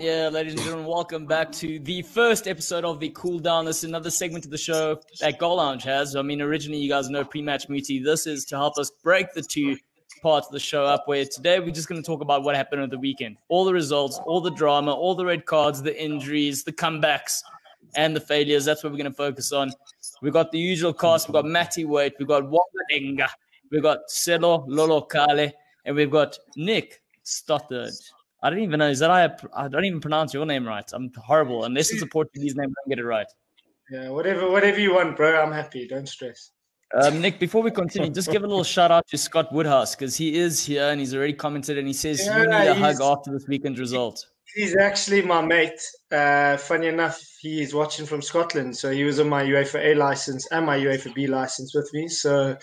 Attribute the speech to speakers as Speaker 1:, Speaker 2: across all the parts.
Speaker 1: Yeah, ladies and gentlemen, welcome back to the first episode of the Cool Down. This is another segment of the show that Goal Lounge has. I mean, originally, you guys know pre-match muti. This is to help us break the two parts of the show up. Where today we're just going to talk about what happened over the weekend, all the results, all the drama, all the red cards, the injuries, the comebacks, and the failures. That's what we're going to focus on. We've got the usual cast. We've got Matty Wait, we've got Wanga we've got Selo Lolo Kale, and we've got Nick Stothard. I don't even know. Is that I? I don't even pronounce your name right. I'm horrible. Unless it's a Portuguese name, I don't get it right.
Speaker 2: Yeah, whatever, whatever you want, bro. I'm happy. Don't stress.
Speaker 1: Um, Nick, before we continue, just give a little shout out to Scott Woodhouse because he is here and he's already commented and he says yeah, you need a hug after this weekend's result.
Speaker 2: He's actually my mate. Uh, funny enough, he is watching from Scotland, so he was on my UEFA A license and my UEFA B license with me. So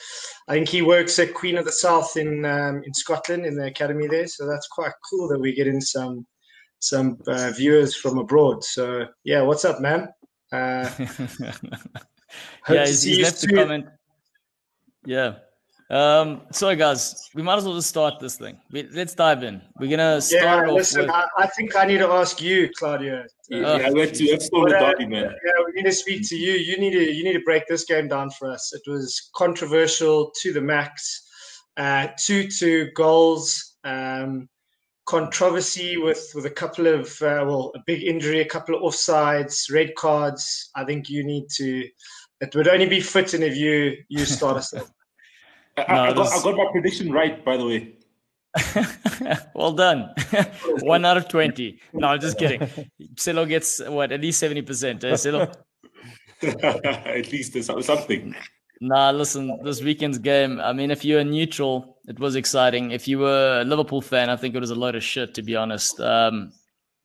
Speaker 2: I think he works at Queen of the South in um, in Scotland in the academy there. So that's quite cool that we're getting some some uh, viewers from abroad. So yeah, what's up, man? Uh,
Speaker 1: yeah, he's, he's left a comment. Yeah, um, so guys, we might as well just start this thing. We, let's dive in. We're gonna start
Speaker 2: yeah, listen, with... I, I, think I need to ask you, Claudio.
Speaker 3: Yeah, uh, yeah let's, let's start with Derby, man.
Speaker 2: Yeah, we need to speak to you. You need to you need to break this game down for us. It was controversial to the max. Uh, two two goals. Um, controversy with with a couple of uh, well, a big injury, a couple of offsides, red cards. I think you need to. It would only be fitting if you you start us.
Speaker 3: I, no, I, got, I got my prediction right, by the way.
Speaker 1: well done. One out of 20. No, I'm just kidding. Silo gets what, at least 70%. Eh, Silo?
Speaker 3: at least there's something.
Speaker 1: Nah, listen, this weekend's game, I mean, if you're neutral, it was exciting. If you were a Liverpool fan, I think it was a load of shit, to be honest. Um,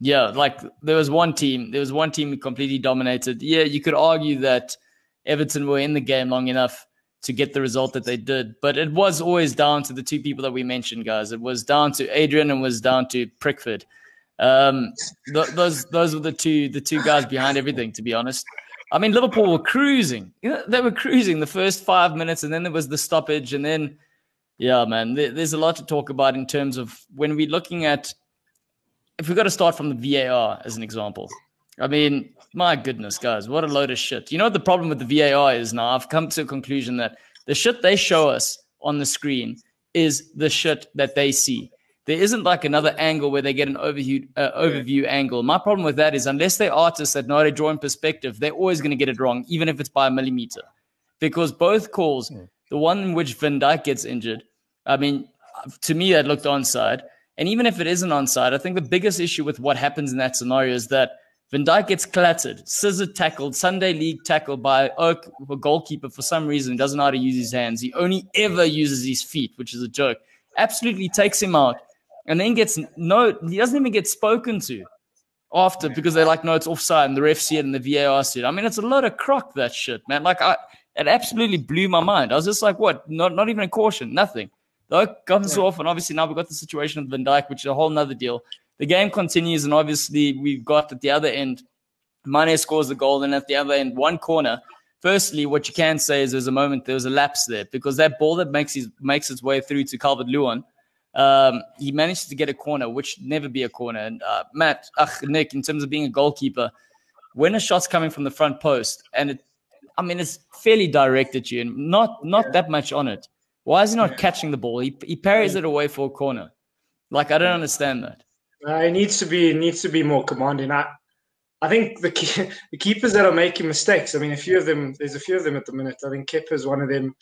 Speaker 1: yeah, like there was one team, there was one team completely dominated. Yeah, you could argue that Everton were in the game long enough to get the result that they did. But it was always down to the two people that we mentioned, guys. It was down to Adrian and was down to Pickford. Um, th- those those were the two the two guys behind everything. To be honest, I mean Liverpool were cruising. You know, they were cruising the first five minutes, and then there was the stoppage, and then yeah, man, th- there's a lot to talk about in terms of when we're looking at. If we've got to start from the VAR as an example, I mean, my goodness, guys, what a load of shit. You know what the problem with the VAR is now? I've come to a conclusion that the shit they show us on the screen is the shit that they see. There isn't like another angle where they get an overview uh, overview yeah. angle. My problem with that is unless they're artists that know how to draw in perspective, they're always going to get it wrong, even if it's by a millimeter. Because both calls, yeah. the one in which Van Dijk gets injured, I mean, to me that looked onside. And even if it isn't onside, I think the biggest issue with what happens in that scenario is that Van Dijk gets clattered, scissor tackled, Sunday league tackled by Oak, a goalkeeper for some reason. He doesn't know how to use his hands. He only ever uses his feet, which is a joke. Absolutely takes him out, and then gets no. He doesn't even get spoken to after because they're like, no, it's offside, and the ref see it and the VAR see it. I mean, it's a lot of crock that shit, man. Like, I it absolutely blew my mind. I was just like, what? Not not even a caution, nothing. The Oak comes yeah. off, and obviously now we've got the situation of Van Dijk, which is a whole nother deal the game continues, and obviously we've got at the other end, Mane scores the goal, and at the other end, one corner. Firstly, what you can say is there's a moment there was a lapse there because that ball that makes his makes its way through to Calvert Lewin, um, he managed to get a corner, which never be a corner. And uh, Matt, Nick, in terms of being a goalkeeper, when a shot's coming from the front post and it, I mean, it's fairly direct at you and not not yeah. that much on it. Why is he not yeah. catching the ball? He, he parries yeah. it away for a corner. Like I don't understand that.
Speaker 2: Uh, it needs to be needs to be more commanding. I, I think the key, the keepers that are making mistakes. I mean, a few of them. There's a few of them at the minute. I think Kepa's one of them.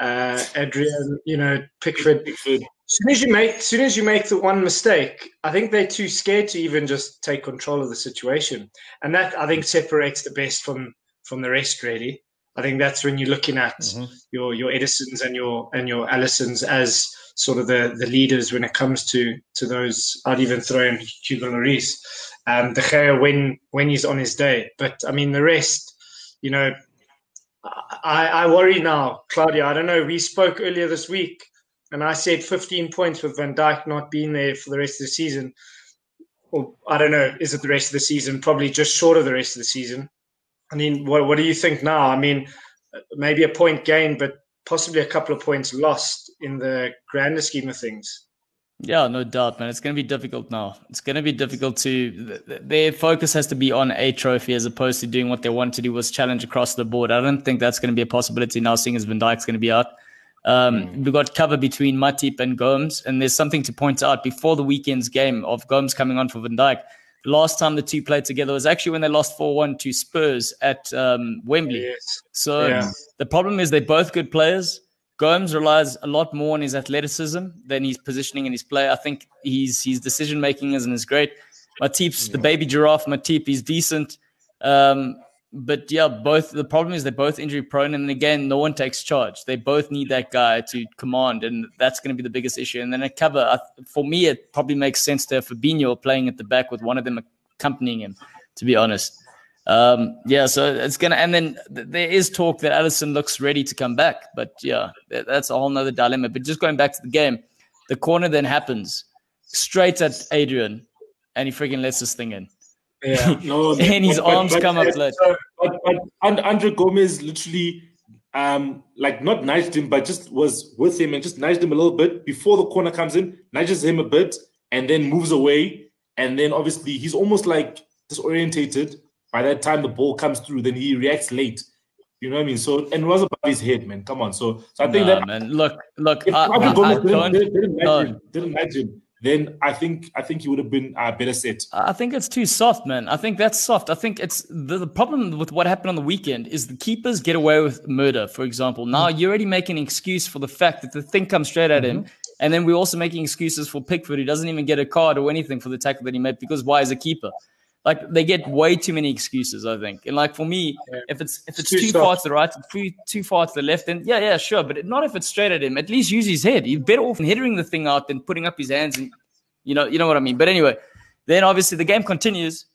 Speaker 2: Uh, Adrian, you know, Pickford. Pickford. As soon as you make, as soon as you make the one mistake, I think they're too scared to even just take control of the situation, and that I think separates the best from from the rest. Really, I think that's when you're looking at mm-hmm. your your Edersons and your and your Alissons as sort of the, the leaders when it comes to to those. I'd even throw in Hugo Lloris, um, De Gea when when he's on his day. But I mean the rest, you know, I, I worry now, Claudia. I don't know. We spoke earlier this week, and I said 15 points with Van Dijk not being there for the rest of the season. Or I don't know, is it the rest of the season? Probably just short of the rest of the season. I mean, what what do you think now? I mean, maybe a point gain, but possibly a couple of points lost in the grander scheme of things.
Speaker 1: Yeah, no doubt, man. It's going to be difficult now. It's going to be difficult to. Their focus has to be on a trophy as opposed to doing what they want to do was challenge across the board. I don't think that's going to be a possibility now, seeing as Van Dijk's going to be out. Um, mm. We've got cover between Matip and Gomez, and there's something to point out before the weekend's game of Gomez coming on for Van Dijk. Last time the two played together was actually when they lost 4 1 to Spurs at um, Wembley. Yes. So yeah. the problem is they're both good players. Gomez relies a lot more on his athleticism than his positioning and his play. I think his his decision making isn't as great. Matip's yeah. the baby giraffe. Matip is decent. Um, but yeah, both the problem is they're both injury prone, and again, no one takes charge. They both need that guy to command, and that's going to be the biggest issue. And then a cover, for me, it probably makes sense to have Fabinho playing at the back with one of them accompanying him. To be honest, um, yeah. So it's gonna, and then th- there is talk that Alisson looks ready to come back, but yeah, th- that's a whole nother dilemma. But just going back to the game, the corner then happens straight at Adrian, and he freaking lets this thing in.
Speaker 3: Yeah, no,
Speaker 1: and his but, arms but, come up like.
Speaker 3: But, but Andre Gomes literally, um, like not nudged him, but just was with him and just nudged him a little bit before the corner comes in, nudges him a bit, and then moves away. And then obviously he's almost like disorientated. By that time the ball comes through, then he reacts late. You know what I mean? So and it was above his head, man. Come on. So, so I think
Speaker 1: nah,
Speaker 3: that
Speaker 1: man. Look, look. I, I, I,
Speaker 3: didn't, didn't, didn't, no. didn't imagine then I think I think he would have been a better set.
Speaker 1: I think it's too soft, man. I think that's soft. I think it's the, the problem with what happened on the weekend is the keepers get away with murder, for example. Now mm-hmm. you're already making an excuse for the fact that the thing comes straight at mm-hmm. him. And then we're also making excuses for Pickford, who doesn't even get a card or anything for the tackle that he made because why is a keeper? Like they get way too many excuses, I think. And like for me, yeah. if it's if it's, too, too far to the right, too, too far to the left, then yeah, yeah, sure. But not if it's straight at him. At least use his head. He's better off hitting the thing out than putting up his hands and you know, you know what I mean. But anyway, then obviously the game continues,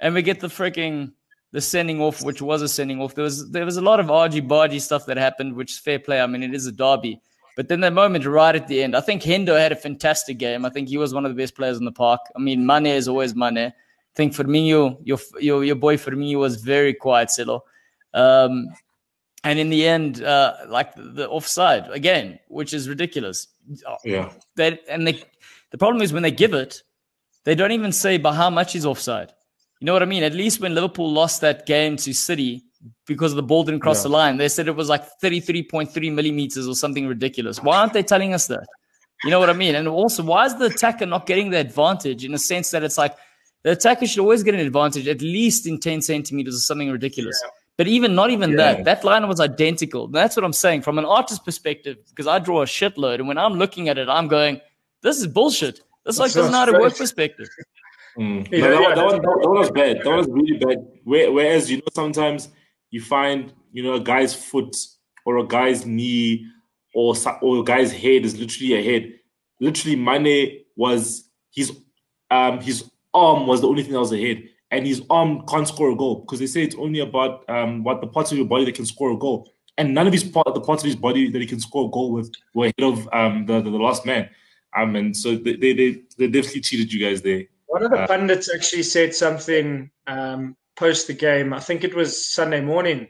Speaker 1: and we get the freaking the sending off, which was a sending off. There was there was a lot of argy bargy stuff that happened, which is fair play. I mean, it is a derby. But then that moment right at the end, I think Hendo had a fantastic game. I think he was one of the best players in the park. I mean, Mane is always Mane. Think Firmino, your your your boy Firmino was very quiet, Silo. Um, and in the end, uh, like the offside again, which is ridiculous.
Speaker 3: Yeah.
Speaker 1: That and they the problem is when they give it, they don't even say by how much is offside. You know what I mean? At least when Liverpool lost that game to City because the ball didn't cross yeah. the line, they said it was like 33.3 millimeters or something ridiculous. Why aren't they telling us that? You know what I mean? And also, why is the attacker not getting the advantage in a sense that it's like the attacker should always get an advantage at least in 10 centimeters or something ridiculous. Yeah. But even not even yeah. that, that line was identical. That's what I'm saying from an artist's perspective, because I draw a shitload. And when I'm looking at it, I'm going, this is bullshit. That's like that's not a work perspective.
Speaker 3: Mm. No, that, that, one, that, one was bad. That was really bad. Whereas you know sometimes you find you know a guy's foot or a guy's knee or or a guy's head is literally a head. Literally, Mane was he's, um his arm was the only thing that was ahead, and his arm can't score a goal because they say it's only about um what the parts of your body that can score a goal, and none of his part the parts of his body that he can score a goal with were ahead of um the the, the last man. Um, and so they, they, they, definitely cheated you guys there.
Speaker 2: One of the uh, pundits actually said something um, post the game. I think it was Sunday morning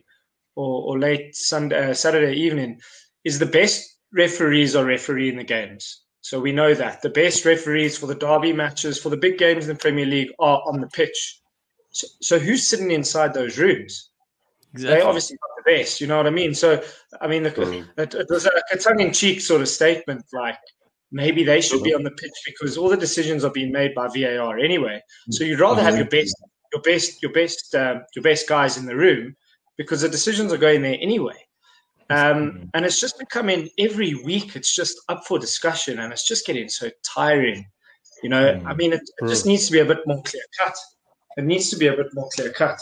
Speaker 2: or, or late Sunday, uh, Saturday evening. Is the best referees are refereeing the games. So we know that the best referees for the derby matches, for the big games in the Premier League, are on the pitch. So, so who's sitting inside those rooms? Exactly. They obviously not the best. You know what I mean? So I mean, the, mm. it, it was a, a tongue-in-cheek sort of statement, like maybe they should be on the pitch because all the decisions are being made by VAR anyway. So you'd rather have your best, your best, your best, um, your best guys in the room because the decisions are going there anyway. Um, and it's just becoming every week. It's just up for discussion, and it's just getting so tiring. You know, I mean, it, it just needs to be a bit more clear cut. It needs to be a bit more clear cut.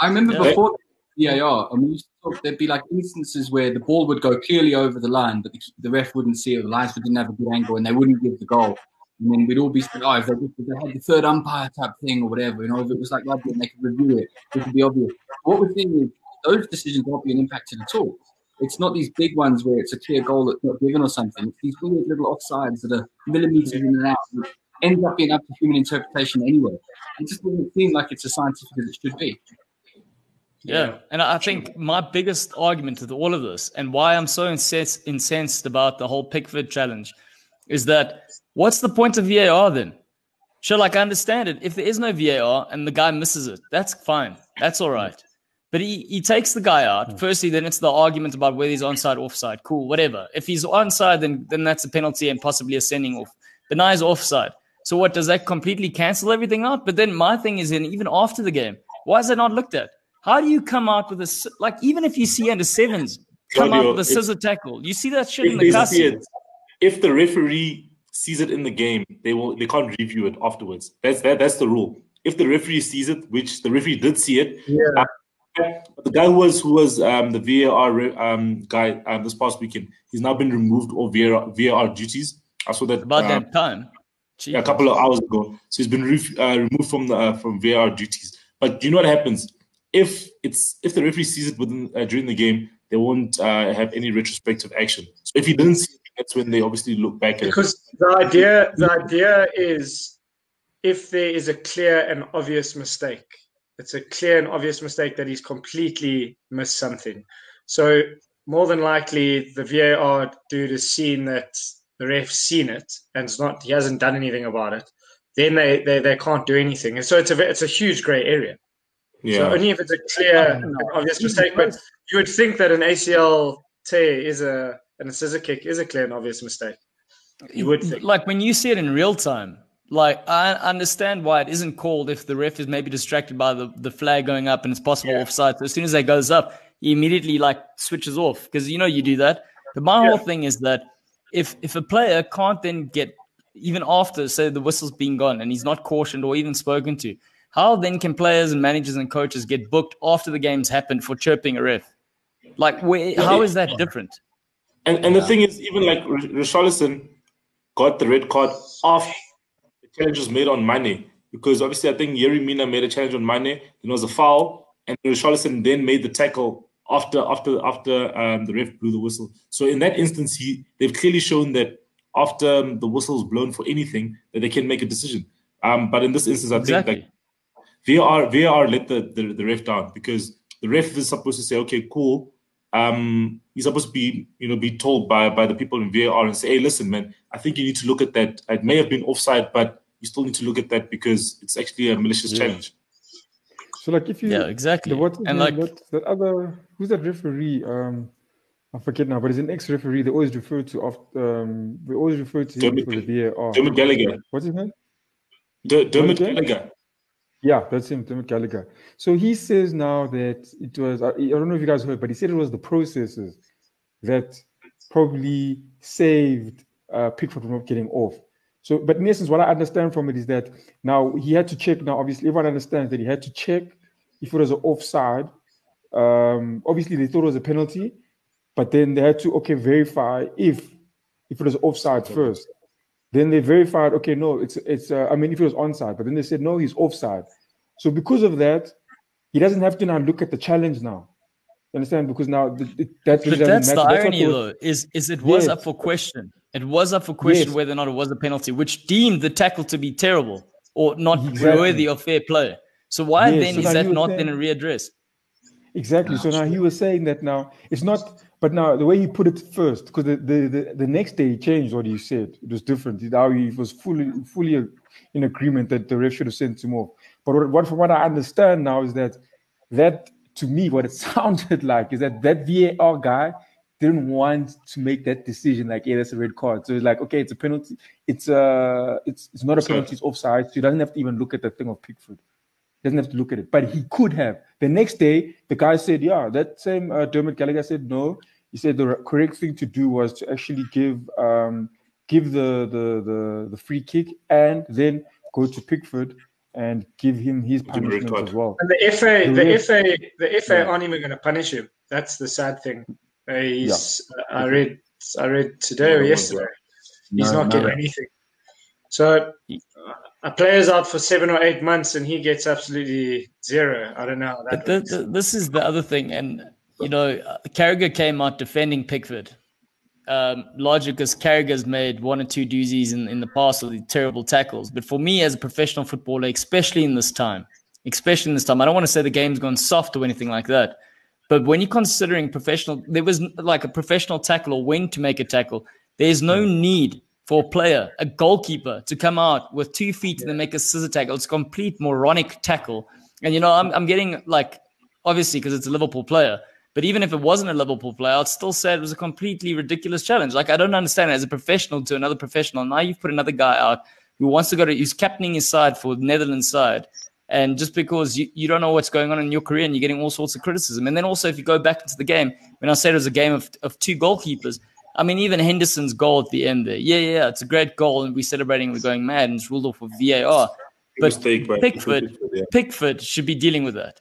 Speaker 4: I remember yeah. before VAR, I mean, there'd be like instances where the ball would go clearly over the line, but the, the ref wouldn't see it. The linesman didn't have a good angle, and they wouldn't give the goal. And then we'd all be saying, oh, if they, if they had the third umpire type thing or whatever, you know, if it was like that, then they could review it. It would be obvious. What we're seeing is those decisions won't be impacted at all. It's not these big ones where it's a clear goal that's not given or something. It's these weird little offsides that are millimeters in and out. Ends up being up to human interpretation anyway. It just doesn't seem like it's as scientific as it should be.
Speaker 1: Yeah. And I think my biggest argument with all of this and why I'm so incensed, incensed about the whole Pickford challenge is that what's the point of VAR then? Sure, like I understand it. If there is no VAR and the guy misses it, that's fine. That's all right. But he, he takes the guy out. Hmm. Firstly, then it's the argument about whether he's onside, offside. Cool, whatever. If he's onside, then then that's a penalty and possibly a sending off. But now he's offside. So what does that completely cancel everything out? But then my thing is, in even after the game, why is it not looked at? How do you come out with a like? Even if you see under sevens come Claudio, out with a scissor if, tackle, you see that shit in the cussing.
Speaker 3: If the referee sees it in the game, they will they can't review it afterwards. That's that, that's the rule. If the referee sees it, which the referee did see it,
Speaker 2: yeah.
Speaker 3: The guy who was who was um, the VAR um, guy um, this past weekend, he's now been removed of VAR, VAR duties. I saw that
Speaker 1: about that um, time.
Speaker 3: Yeah, a couple of hours ago. So he's been re- uh, removed from the uh, from VAR duties. But do you know what happens if it's if the referee sees it within uh, during the game, they won't uh, have any retrospective action. So if he didn't see it, that's when they obviously look back
Speaker 2: at because it. the idea the idea is if there is a clear and obvious mistake, it's a clear and obvious mistake that he's completely missed something. So more than likely, the VAR dude has seen that the ref's seen it and it's not he hasn't done anything about it. Then they, they, they can't do anything, and so it's a it's a huge grey area. Yeah. So only if it's a clear obvious mistake. But you would think that an ACL tear is a and a scissor kick is a clear and obvious mistake. You would think.
Speaker 1: Like when you see it in real time, like I understand why it isn't called if the ref is maybe distracted by the, the flag going up and it's possible yeah. offside. So as soon as that goes up, he immediately like switches off because you know you do that. But my yeah. whole thing is that if if a player can't then get even after say the whistle's been gone and he's not cautioned or even spoken to, how then can players and managers and coaches get booked after the game's happened for chirping a ref? Like, where, how is that different?
Speaker 3: And and the thing is, even like Richarlison got the red card off the challenge was made on Mane because obviously I think Yerry Mina made a challenge on Mane. Then was a foul, and Richarlison then made the tackle after after after um, the ref blew the whistle. So in that instance, he they've clearly shown that after um, the whistle is blown for anything, that they can make a decision. Um, but in this instance, I exactly. think that VAR VAR let the, the, the ref down because the ref is supposed to say, okay, cool. Um, he's supposed to be, you know, be told by by the people in VAR and say, hey, listen, man, I think you need to look at that. It may have been offside, but you still need to look at that because it's actually a malicious yeah. challenge.
Speaker 5: So like if you
Speaker 1: yeah exactly.
Speaker 5: what and like that, that other who's that referee? Um I forget now but it's an ex-referee. They always refer to off um we always refer to him for the VAR
Speaker 3: Dermot Gallagher.
Speaker 5: What's his name?
Speaker 3: D- Dermot Gallagher?
Speaker 5: Yeah that's him Dermot Gallagher. So he says now that it was I don't know if you guys heard but he said it was the processes that probably saved uh, Pickford from not getting off so, but in essence, what I understand from it is that now he had to check. Now, obviously, everyone understands that he had to check if it was an offside. Um, obviously, they thought it was a penalty, but then they had to okay verify if if it was offside first. Then they verified, okay, no, it's it's. Uh, I mean, if it was onside, but then they said no, he's offside. So because of that, he doesn't have to now look at the challenge now. You understand? Because now the, the,
Speaker 1: that that's the irony, though, is is it was yes. up for question. It was up for question yes. whether or not it was a penalty, which deemed the tackle to be terrible or not exactly. worthy of fair play. So why yes. then so is that not saying, then a readdress?
Speaker 5: Exactly. So now he was saying that now it's not, but now the way he put it first, because the, the, the, the, next day he changed what he said. It was different. Now he was fully fully in agreement that the ref should have sent him off. But what, from what I understand now is that that to me what it sounded like is that that VAR guy didn't want to make that decision like, yeah, that's a red card. So it's like, okay, it's a penalty. It's uh it's it's not a penalty, it's offside. So he doesn't have to even look at the thing of Pickford. He doesn't have to look at it. But he could have. The next day, the guy said, yeah, that same uh, Dermot Gallagher said no. He said the correct thing to do was to actually give um give the the the, the free kick and then go to Pickford and give him his punishment as well.
Speaker 2: And the FA, the, the FA, the FA yeah. aren't even going to punish him. That's the sad thing. He's, yeah. I read, I read today or yesterday. He's not no. getting anything. So a player's out for seven or eight months and he gets absolutely zero. I don't know.
Speaker 1: But the, the, this is the other thing, and you know, Carragher came out defending Pickford. Um, largely because Carragher's made one or two doozies in, in the past of the terrible tackles. But for me, as a professional footballer, especially in this time, especially in this time, I don't want to say the game's gone soft or anything like that. But when you're considering professional, there was like a professional tackle or when to make a tackle. There's no hmm. need for a player, a goalkeeper, to come out with two feet and then make a scissor tackle. It's a complete moronic tackle. And you know, I'm I'm getting like obviously because it's a Liverpool player. But even if it wasn't a Liverpool player, I'd still say it was a completely ridiculous challenge. Like I don't understand it as a professional to another professional. Now you've put another guy out who wants to go to, who's captaining his side for the Netherlands side. And just because you, you don't know what's going on in your career and you're getting all sorts of criticism. And then also, if you go back into the game, when I said it was a game of, of two goalkeepers, I mean, even Henderson's goal at the end there, yeah, yeah, it's a great goal. And we're celebrating, we're going mad, and it's ruled off with VAR. But Mistake, Pickford, Pickford should be dealing with that.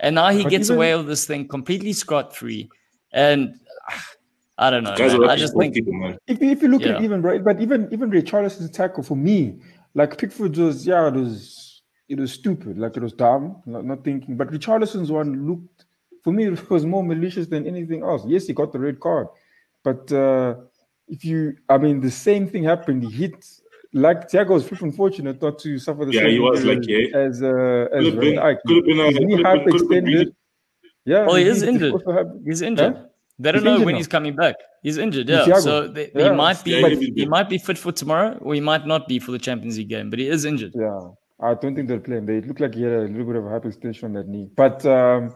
Speaker 1: And now he but gets even, away with this thing completely scot free. And ah, I don't know. I just think
Speaker 5: if, if you look yeah. at even right, but even even Richarlison's tackle for me, like Pickford was yeah, it was it was stupid, like it was dumb, not, not thinking. But Richarlison's one looked for me it was more malicious than anything else. Yes, he got the red card, but uh, if you, I mean, the same thing happened. He hit like Thiago was freaking fortunate not to suffer the
Speaker 3: yeah,
Speaker 5: same
Speaker 3: he was like
Speaker 5: yeah. as uh, as
Speaker 3: could have been, could have been, a,
Speaker 5: could have been, extended. Yeah,
Speaker 1: well, he is injured. He's injured. Huh? They don't he's know when now. he's coming back. He's injured, yeah. Thiago. So they, yeah. he might be yeah, he might be fit for tomorrow, or he might not be for the Champions League game. But he is injured.
Speaker 5: Yeah, I don't think they'll play him. They look like he had a little bit of a hyperextension on that knee. But um,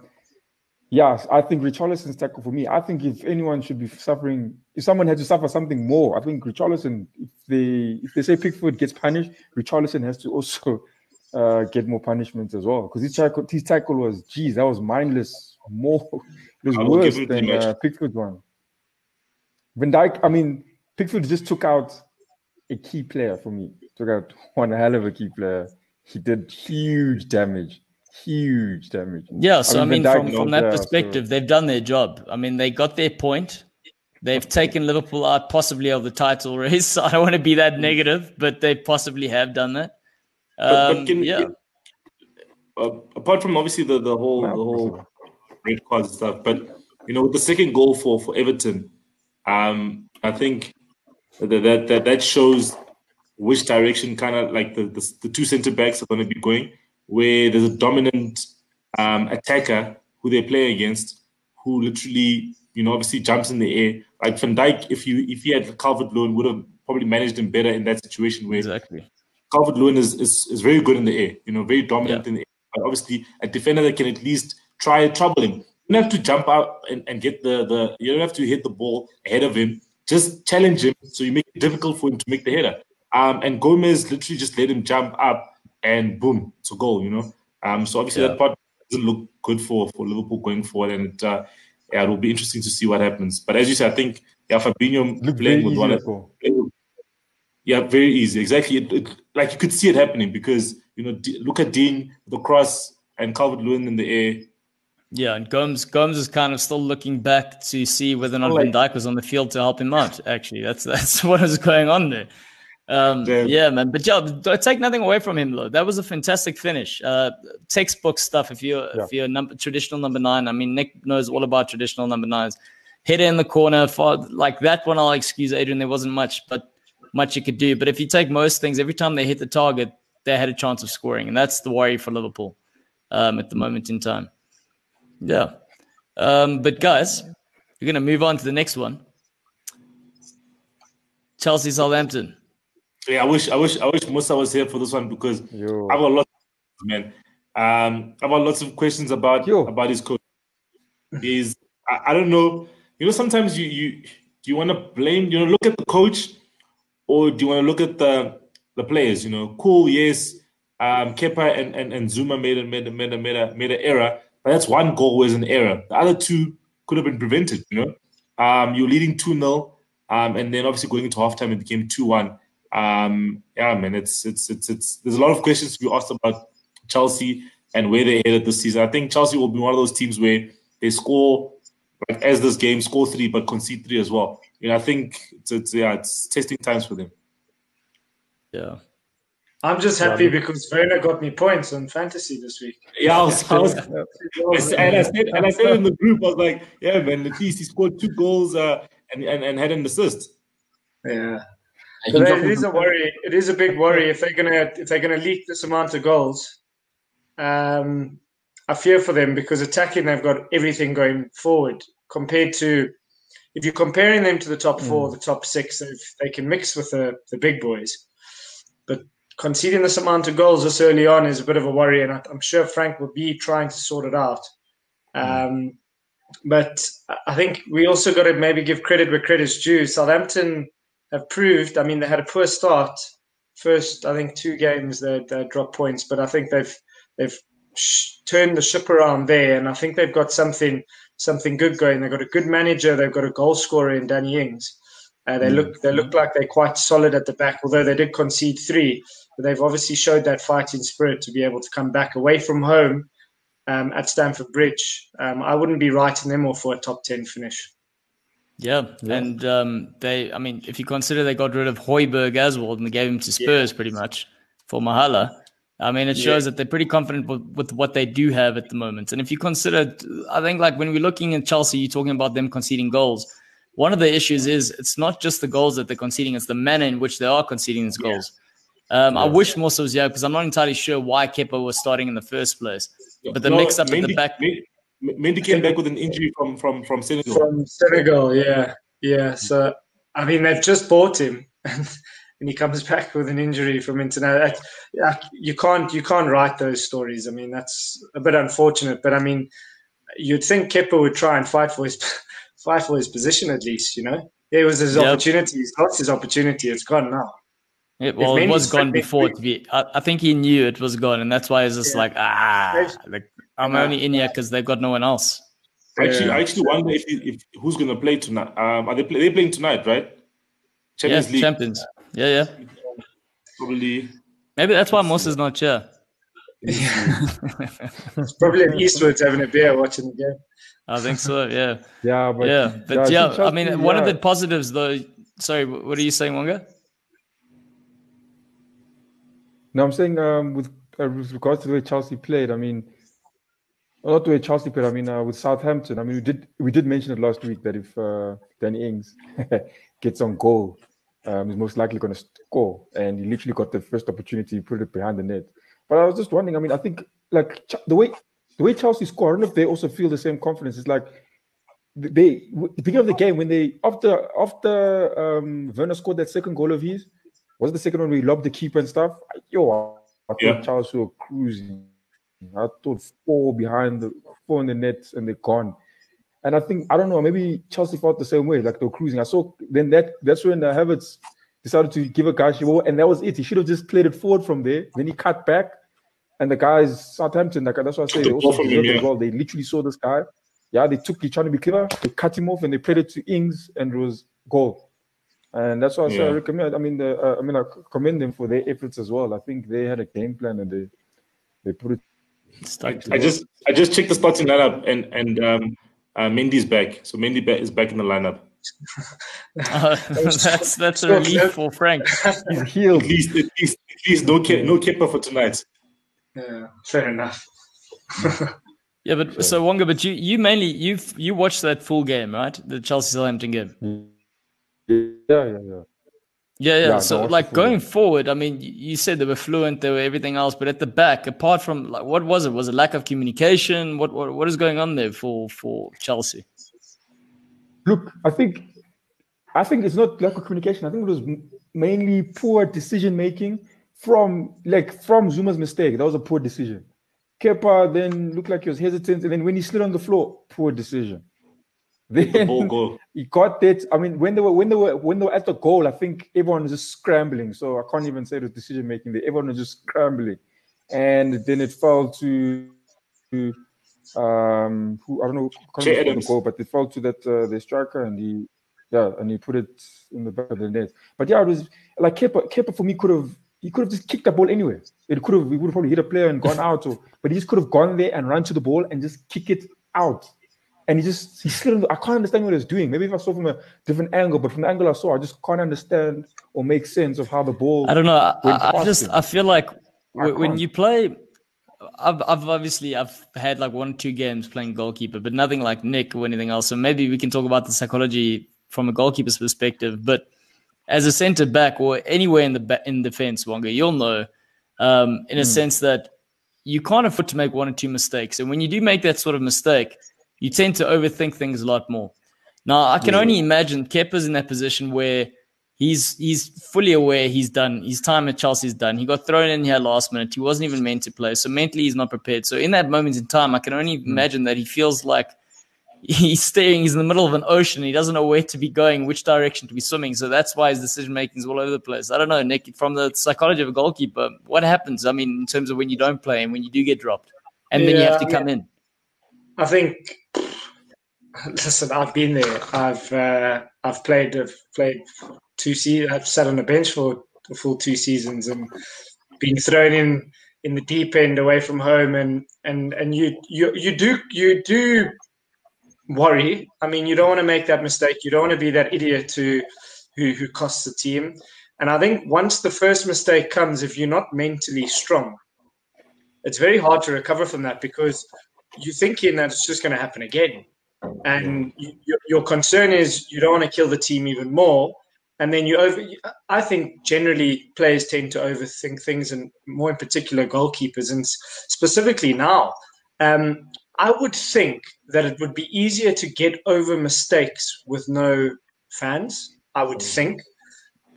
Speaker 5: yeah, I think Richarlison's tackle for me. I think if anyone should be suffering, if someone had to suffer something more, I think Richarlison. If they if they say Pickford gets punished, Richarlison has to also uh, get more punishments as well because his tackle, his tackle was, geez, that was mindless. More, it was worse than uh, Pickford's one. Van Dijk, I mean, Pickford just took out a key player for me. Took out one hell of a key player. He did huge damage huge damage.
Speaker 1: Yeah, so I mean, I mean from, from that perspective, so. they've done their job. I mean, they got their point. They've taken Liverpool out possibly of the title race. I don't want to be that negative, but they possibly have done that. Um, but, but um, can, yeah.
Speaker 3: Uh, apart from obviously the, the whole the whole red cards and stuff, but you know, with the second goal for for Everton, um, I think that that that, that shows which direction kind of like the, the, the two centre backs are going to be going where there's a dominant um, attacker who they play against, who literally, you know, obviously jumps in the air. Like Van Dijk, if you if he had Calvert Lewin, would have probably managed him better in that situation. Where
Speaker 1: exactly
Speaker 3: Calvert Lewin is, is is very good in the air, you know, very dominant yeah. in the air. But obviously, a defender that can at least try trouble him. You don't have to jump out and, and get the the. You don't have to hit the ball ahead of him. Just challenge him, so you make it difficult for him to make the header. Um, and Gomez literally just let him jump up and boom, it's a goal, you know. Um, so obviously yeah. that part doesn't look good for, for Liverpool going forward, and it, uh, yeah, it will be interesting to see what happens. But as you said, I think yeah, Fabinho look playing with one, of, yeah, very easy, exactly. It, it, like you could see it happening because you know, D- look at Digne, the cross, and Calvert Lewin in the air.
Speaker 1: Yeah, and Gomez Gomez is kind of still looking back to see whether or not Van Dijk was on the field to help him out. Actually, that's that's what is going on there. Um, yeah, man. But yeah, take nothing away from him, though. That was a fantastic finish. Uh, textbook stuff. If you're yeah. if you're number, traditional number nine, I mean, Nick knows all about traditional number nines. Hit it in the corner for like that one. I'll excuse Adrian. There wasn't much, but much you could do. But if you take most things, every time they hit the target, they had a chance of scoring, and that's the worry for Liverpool um, at the moment in time. Yeah. Um, but guys, we're gonna move on to the next one. Chelsea Southampton.
Speaker 3: Yeah, I wish I wish I wish Musa was here for this one because Yo. I've got lots of man. Um I've got lots of questions about Yo. about his coach. Is I, I, don't know, you know, sometimes you you do you want to blame, you know, look at the coach or do you want to look at the the players, you know, cool, yes. Um Kepa and, and, and Zouma made a made a made a made a made an error, but that's one goal was an error. The other two could have been prevented, you know. Um you're leading 2-0, um, and then obviously going into halftime it became 2-1 um, yeah, man, it's it's it's it's there's a lot of questions to be asked about Chelsea and where they're headed this season. I think Chelsea will be one of those teams where they score like as this game, score three but concede three as well. You know, I think it's, it's yeah, it's testing times for them.
Speaker 1: Yeah.
Speaker 2: I'm just happy because Werner got me points on fantasy this week.
Speaker 3: Yeah, I was, I was, and I said, and I said in the group, I was like, "Yeah, man, at least he scored two goals uh, and, and and had an assist."
Speaker 2: Yeah, but it is a worry. It is a big worry if they're gonna if they're gonna leak this amount of goals. Um, I fear for them because attacking they've got everything going forward compared to if you're comparing them to the top four, mm. the top six, they can mix with the, the big boys. But conceding this amount of goals this early on is a bit of a worry, and I'm sure Frank will be trying to sort it out. Mm. Um, but I think we also got to maybe give credit where credit's due. Southampton have proved. I mean, they had a poor start. First, I think two games they, they dropped points, but I think they've they've sh- turned the ship around there, and I think they've got something something good going. They've got a good manager. They've got a goal scorer in Danny Ings. Uh, they mm. look they look like they're quite solid at the back, although they did concede three. But they've obviously showed that fighting spirit to be able to come back away from home um, at Stamford Bridge. Um, I wouldn't be writing them off for a top 10 finish.
Speaker 1: Yeah, yeah. and um, they, I mean, if you consider they got rid of Højbjerg as well and they gave him to Spurs yeah. pretty much for Mahala, I mean, it shows yeah. that they're pretty confident with, with, what they do have at the moment. And if you consider, I think, like when we're looking at Chelsea, you're talking about them conceding goals. One of the issues is it's not just the goals that they're conceding, it's the manner in which they are conceding these goals. Um, I wish Musa was here because I'm not entirely sure why Kepa was starting in the first place. But the no, mix up Mendy, at the back.
Speaker 3: Mendy came back with an injury from from from Senegal.
Speaker 2: From Senegal, yeah, yeah. So I mean, they've just bought him, and he comes back with an injury from international. You can't you can't write those stories. I mean, that's a bit unfortunate. But I mean, you'd think Kepa would try and fight for his fight for his position at least. You know, there was his yep. opportunity. He's lost his opportunity. It's gone now.
Speaker 1: It, well, it was gone before. Be, I, I, think he knew it was gone, and that's why he's just yeah. like, ah, like, I'm uh, only in here because they've got no one else.
Speaker 3: Actually. I actually wonder if, if who's going to play tonight. Um, are they play, they playing tonight, right?
Speaker 1: Champions yeah, League. Champions. Yeah, yeah.
Speaker 3: Probably.
Speaker 1: Maybe that's why Moss is not here.
Speaker 2: it's probably at Eastwood's having a beer watching the game.
Speaker 1: I think so. Yeah.
Speaker 5: yeah, but
Speaker 1: yeah, but yeah. I mean, one of the positives, though. Sorry, what are you saying, Wonga?
Speaker 5: No, I'm saying um, with, uh, with regards to the way Chelsea played. I mean, not the way Chelsea played. I mean, uh, with Southampton. I mean, we did we did mention it last week that if uh, Danny Ings gets on goal, um, he's most likely going to score, and he literally got the first opportunity, he put it behind the net. But I was just wondering. I mean, I think like the way the way Chelsea score. I don't know if they also feel the same confidence. It's like they the beginning of the game when they after after um, Werner scored that second goal of his was the second one we lobbed the keeper and stuff? Yo, I thought yeah. Charles were cruising. I thought four behind the four in the net and they're gone. And I think I don't know, maybe Chelsea felt the same way, like they were cruising. I saw then that that's when the Havertz decided to give a guy and that was it. He should have just played it forward from there. Then he cut back, and the guys Southampton, like that's what I say, they also deserved yeah. well. They literally saw this guy. Yeah, they took he trying to be clever, they cut him off and they played it to Ings and it was goal and that's why I, yeah. I recommend. I mean, the, uh, I mean, I commend them for their efforts as well. I think they had a game plan and they they put it.
Speaker 3: I, I just I just checked the starting lineup and and um, uh, Mendy's back, so Mendy is back in the lineup.
Speaker 1: uh, that's that's a relief for Frank.
Speaker 5: He's healed.
Speaker 3: At least, at least, at least no no Kepa for tonight.
Speaker 2: Yeah, fair enough.
Speaker 1: yeah, but so Wonga, but you you mainly you you watched that full game, right? The Chelsea Southampton game.
Speaker 5: Yeah, yeah, yeah.
Speaker 1: Yeah, yeah. yeah so, like going forward, I mean, you said they were fluent, they were everything else, but at the back, apart from like, what was it? Was it lack of communication? What what, what is going on there for for Chelsea?
Speaker 5: Look, I think, I think it's not lack of communication. I think it was mainly poor decision making from like from Zouma's mistake. That was a poor decision. Kepa then looked like he was hesitant, and then when he slid on the floor, poor decision. Then the he got that. I mean, when they were when they were when they were at the goal, I think everyone was just scrambling. So I can't even say the decision making there. Everyone was just scrambling, and then it fell to, to um who I don't know can't the goal, but it fell to that uh, the striker and he yeah and he put it in the back of the net. But yeah, it was like Kepa. Kepa for me could have he could have just kicked the ball anywhere. It could have, he would have probably hit a player and gone out, or, but he just could have gone there and run to the ball and just kick it out and he just he slid. I can't understand what he's doing. Maybe if I saw from a different angle, but from the angle I saw, I just can't understand or make sense of how the ball.
Speaker 1: I don't know. I, I just him. I feel like I when you play, I've, I've obviously I've had like one or two games playing goalkeeper, but nothing like Nick or anything else. So maybe we can talk about the psychology from a goalkeeper's perspective. But as a centre back or anywhere in the in defence, Wonga, you'll know um, in a mm. sense that you can't afford to make one or two mistakes, and when you do make that sort of mistake you tend to overthink things a lot more. Now I can yeah. only imagine Kepa's in that position where he's he's fully aware he's done his time at Chelsea's done. He got thrown in here last minute. He wasn't even meant to play, so mentally he's not prepared. So in that moment in time, I can only mm. imagine that he feels like he's staring. He's in the middle of an ocean. He doesn't know where to be going, which direction to be swimming. So that's why his decision making is all over the place. I don't know, Nick. From the psychology of a goalkeeper, what happens? I mean, in terms of when you don't play and when you do get dropped, and yeah, then you have to come in.
Speaker 2: I think listen, I've been there. I've uh, I've played I've played two seasons. I've sat on the bench for the full two seasons and been thrown in in the deep end away from home and and and you you you do you do worry. I mean, you don't want to make that mistake. You don't want to be that idiot who who who costs the team. And I think once the first mistake comes, if you're not mentally strong, it's very hard to recover from that because you're thinking that it's just going to happen again. And you, your concern is you don't want to kill the team even more and then you over. I think generally players tend to overthink things, and more in particular goalkeepers, and specifically now. Um, I would think that it would be easier to get over mistakes with no fans. I would mm. think,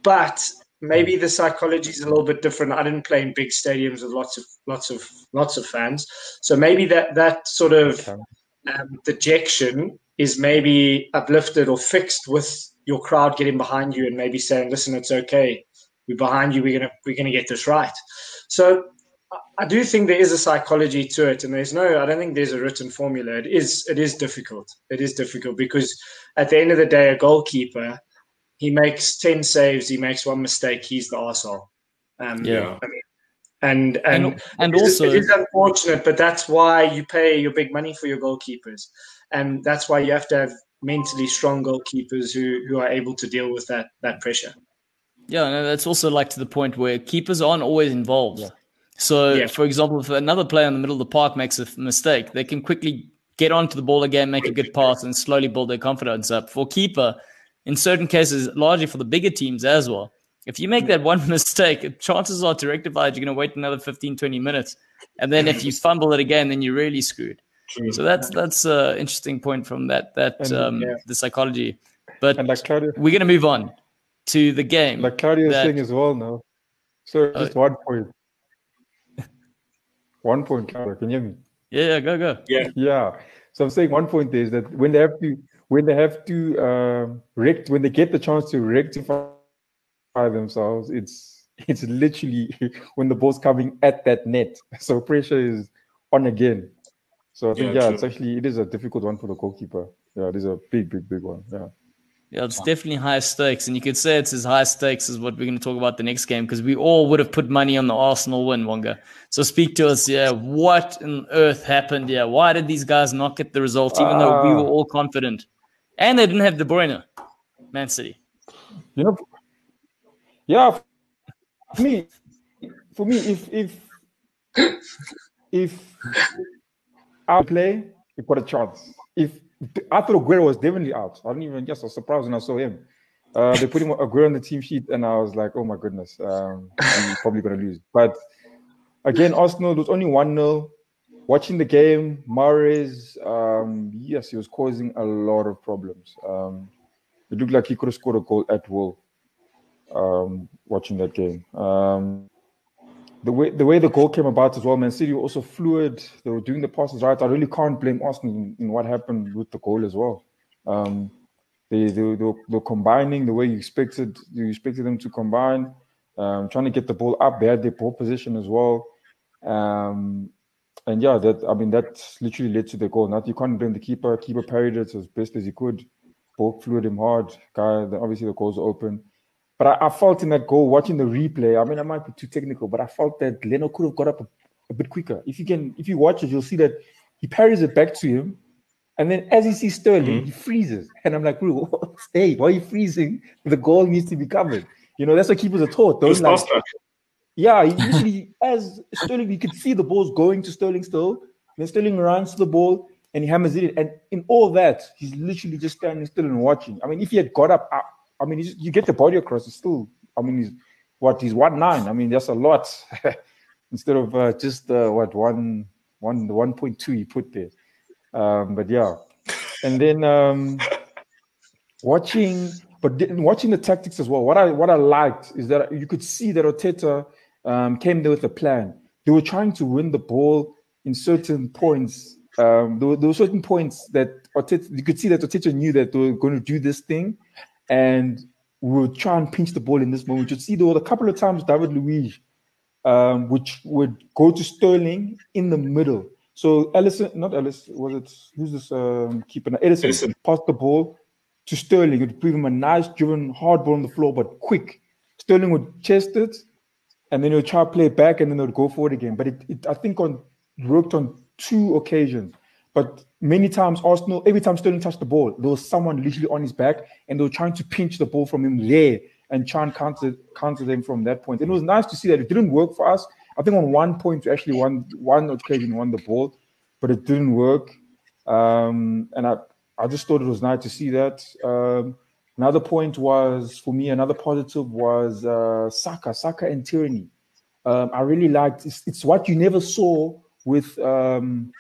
Speaker 2: but maybe the psychology is a little bit different. I didn't play in big stadiums with lots of lots of lots of fans, so maybe that that sort of um, dejection is maybe uplifted or fixed with your crowd getting behind you and maybe saying, "Listen, it's okay. We're behind you. We're gonna we're gonna get this right." So I do think there is a psychology to it, and there's no. I don't think there's a written formula. It is it is difficult. It is difficult because at the end of the day, a goalkeeper he makes ten saves, he makes one mistake, he's the arsehole. Um, yeah. I mean, and and and, and also it is unfortunate, but that's why you pay your big money for your goalkeepers, and that's why you have to have mentally strong goalkeepers who who are able to deal with that that pressure.
Speaker 1: Yeah, no, that's also like to the point where keepers aren't always involved. Yeah. So, yeah. for example, if another player in the middle of the park makes a mistake, they can quickly get onto the ball again, make a good pass, and slowly build their confidence up. For keeper, in certain cases, largely for the bigger teams as well, if you make that one mistake, chances are to rectify it, you're going to wait another 15, 20 minutes. And then if you fumble it again, then you're really screwed. True. So that's that's an interesting point from that that and, um, yeah. the psychology. But and like Claudia, we're gonna move on to the game.
Speaker 5: Like Claudia is saying as well now. So uh, just one point. one point, Claudia. Can you hear me?
Speaker 1: Yeah, yeah, go go.
Speaker 3: Yeah,
Speaker 5: yeah. So I'm saying one point is that when they have to when they have to uh, rect when they get the chance to rectify themselves, it's it's literally when the ball's coming at that net. So pressure is on again. So I think yeah, yeah it's actually it is a difficult one for the goalkeeper. Yeah, it is a big, big, big one. Yeah.
Speaker 1: Yeah, it's definitely high stakes, and you could say it's as high stakes as what we're going to talk about the next game because we all would have put money on the Arsenal win, Wonga. So speak to us. Yeah, what on earth happened? Yeah, why did these guys not get the result even uh, though we were all confident, and they didn't have De Bruyne, Man City.
Speaker 5: You know, yeah. For me, for me, if if if out play, he got a chance. If I thought Aguero was definitely out, I didn't even just was surprised when I saw him. Uh, they put him Aguero on the team sheet, and I was like, oh my goodness, um, I'm probably gonna lose. But again, Arsenal was only one 0 Watching the game, Mahrez, um, yes, he was causing a lot of problems. Um, it looked like he could have scored a goal at will. Um, watching that game. Um, the way the way the goal came about as well, Man City were also fluid. They were doing the passes right. I really can't blame Arsenal in, in what happened with the goal as well. Um, they, they, they, were, they were combining the way you expected you expected them to combine, um, trying to get the ball up. They had their ball position as well. Um, and yeah, that I mean that literally led to the goal. Now you can't blame the keeper. Keeper parried it as best as he could. Ball fluid him hard. Guy, obviously the goal's open. But I, I, felt in that goal, watching the replay, I mean, I might be too technical, but I felt that Leno could have got up a, a bit quicker. If you can, if you watch it, you'll see that he parries it back to him. And then as he sees Sterling, mm-hmm. he freezes. And I'm like, stay, why are you freezing? The goal needs to be covered. You know, that's what keepers are taught. Those like, yeah, he usually, as Sterling, you could see the ball's going to Sterling still. Then Sterling runs to the ball and he hammers it. in. And in all that, he's literally just standing still and watching. I mean, if he had got up, I mean, you get the body across. It's still, I mean, he's what he's one nine. I mean, that's a lot instead of uh, just uh, what one one one point two he put there. Um, but yeah, and then um, watching, but watching the tactics as well. What I what I liked is that you could see that Arteta um, came there with a plan. They were trying to win the ball in certain points. Um, there, were, there were certain points that Arteta, you could see that Arteta knew that they were going to do this thing, and we would try and pinch the ball in this moment. You'd see there were a couple of times David Luiz, um, which would go to Sterling in the middle. So Alisson, not Alisson, was it who's this um, keeper? Ederson, Ederson passed the ball to Sterling. It would give him a nice driven hard ball on the floor, but quick. Sterling would chest it, and then he would try to play it back, and then they would go for it again. But it, it I think on worked on two occasions. But many times Arsenal, every time Sterling touched the ball, there was someone literally on his back, and they were trying to pinch the ball from him there and try and counter counter them from that point. And it was nice to see that it didn't work for us. I think on one point we actually won one occasion won the ball, but it didn't work. Um, and I I just thought it was nice to see that. Um, another point was for me another positive was uh, Saka, Saka and Tierney. Um, I really liked it's, it's, what you never saw with um,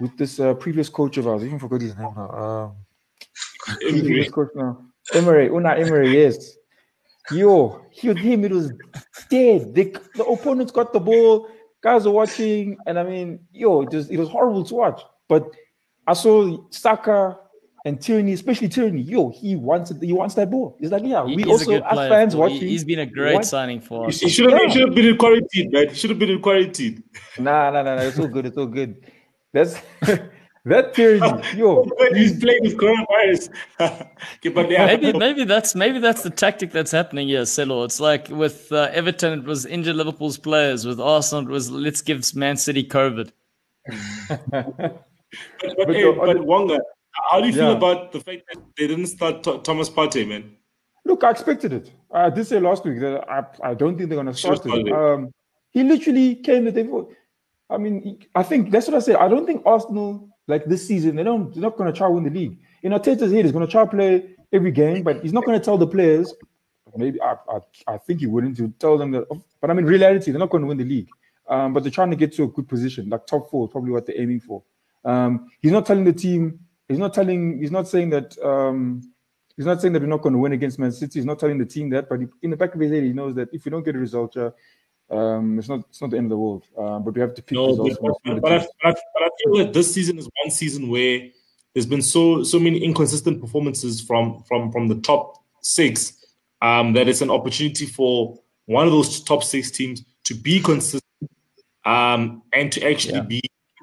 Speaker 5: with this uh, previous coach of ours. I even forgot his name now. Um, previous coach now. Emery, Unai Emery, yes. Yo, he with him, it was dead. They, the opponents got the ball, guys are watching, and I mean, yo, it was, it was horrible to watch. But I saw Saka and Tierney, especially Tierney, yo, he wants it, he wants that ball. He's like, yeah, we also as fans watching.
Speaker 1: He's been a great want, signing for us.
Speaker 3: He should have, yeah. should been in quarantine, man. He should have been in quarantine.
Speaker 5: Nah, nah, nah, nah. It's all good. It's all good. That's That period. yo,
Speaker 3: he's playing with coronavirus.
Speaker 1: maybe, maybe that's maybe that's the tactic that's happening here, Celo. It's like with uh, Everton, it was injured Liverpool's players. With Arsenal, it was let's give Man City COVID.
Speaker 3: but, but, but, hey, but Wonga, how do you feel yeah. about the fact that they didn't start Th- Thomas Partey, man?
Speaker 5: Look, I expected it. I did say last week that I, I don't think they're going to start it. Um, he literally came the day before. I mean, I think that's what I said. I don't think Arsenal like this season, they don't they're not going to try win the league. You know, Arteta's here, he's going to try to play every game, but he's not going to tell the players. Maybe I, I, I think he wouldn't to tell them that. But I mean, reality, they're not going to win the league. Um, but they're trying to get to a good position, like top four, is probably what they're aiming for. Um, he's not telling the team. He's not telling. He's not saying that. Um, he's not saying that we're not going to win against Man City. He's not telling the team that. But in the back of his head, he knows that if we don't get a result, uh, um, it's not it's not the end of the world. Um, but we have to pick no,
Speaker 3: results. But, but, but, I, but, I, feel that this season is one season where there's been so so many inconsistent performances from from from the top six um, that it's an opportunity for one of those top six teams to be consistent um, and to actually yeah. be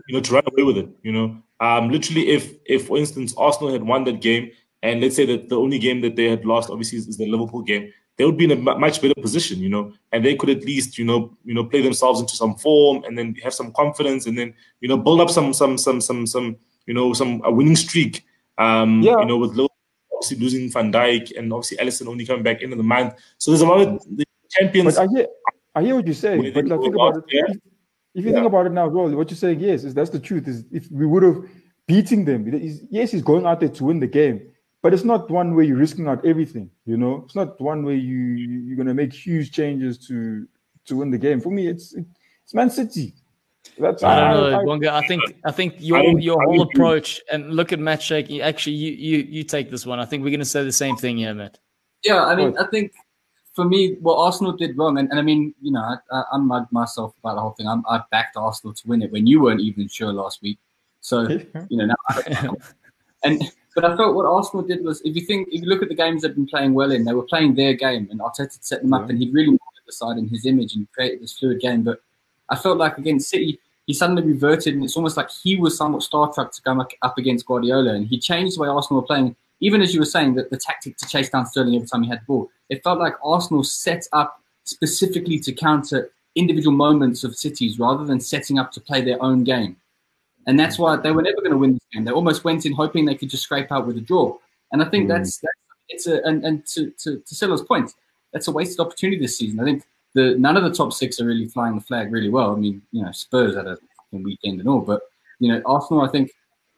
Speaker 3: you know to run away with it. You know, um, literally if if for instance Arsenal had won that game and let's say that the only game that they had lost obviously is, is the Liverpool game they would be in a much better position, you know, and they could at least, you know, you know, play themselves into some form and then have some confidence and then, you know, build up some, some, some, some, some, you know, some a winning streak. Um, yeah. you know, with obviously losing Van Dijk and obviously Alisson only coming back into the month. So there's a lot of the champions.
Speaker 5: But I hear, I hear what you're saying, but like, think about it. Yeah. If, if you yeah. think about it now, well, what you're saying, yes, is that's the truth. Is if we would have beating them, yes, he's going out there to win the game but it's not one way you're risking out everything. You know, it's not one way you you're gonna make huge changes to to win the game. For me, it's it's Man City.
Speaker 1: That's I don't know, I, Wonga. I think I think your I your whole approach and look at match shaking. Actually, you you you take this one. I think we're gonna say the same thing here, Matt.
Speaker 4: Yeah, I mean, I think for me, what Arsenal did wrong, and, and I mean, you know, I, I, I'm mad myself about the whole thing. I'm, I backed Arsenal to win it when you weren't even sure last week. So, you know, now, and but I felt what Arsenal did was, if you think, if you look at the games they've been playing well in, they were playing their game, and Arteta set them up, yeah. and he really wanted the side in his image and created this fluid game. But I felt like against City, he suddenly reverted, and it's almost like he was somewhat star struck to come up against Guardiola, and he changed the way Arsenal were playing. Even as you were saying, that the tactic to chase down Sterling every time he had the ball, it felt like Arsenal set up specifically to counter individual moments of cities rather than setting up to play their own game. And that's why they were never going to win this game. They almost went in hoping they could just scrape out with a draw. And I think mm. that's, that's it's a and, and to to to Silo's point, that's a wasted opportunity this season. I think the none of the top six are really flying the flag really well. I mean, you know, Spurs had a weekend and all, but you know, Arsenal, I think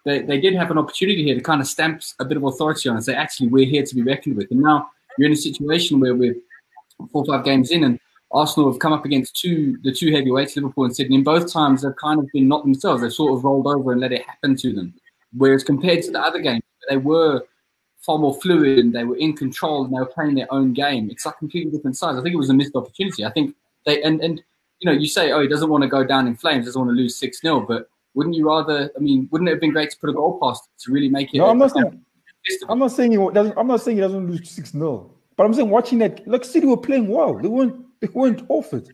Speaker 4: they, they did have an opportunity here to kind of stamp a bit of authority on and say, actually, we're here to be reckoned with. And now you're in a situation where we're four or five games in, and Arsenal have come up against two the two heavyweights, Liverpool and Sydney, and both times they've kind of been not themselves. They've sort of rolled over and let it happen to them. Whereas compared to the other games, they were far more fluid and they were in control and they were playing their own game. It's like completely different sides. I think it was a missed opportunity. I think they and and you know you say oh he doesn't want to go down in flames, doesn't want to lose six 0 but wouldn't you rather? I mean, wouldn't it have been great to put a goal past to really make it?
Speaker 5: No, I'm not saying. I'm not saying he doesn't. I'm not saying he doesn't lose six 0 but I'm saying watching that, like City were playing well. They weren't. They weren't off it.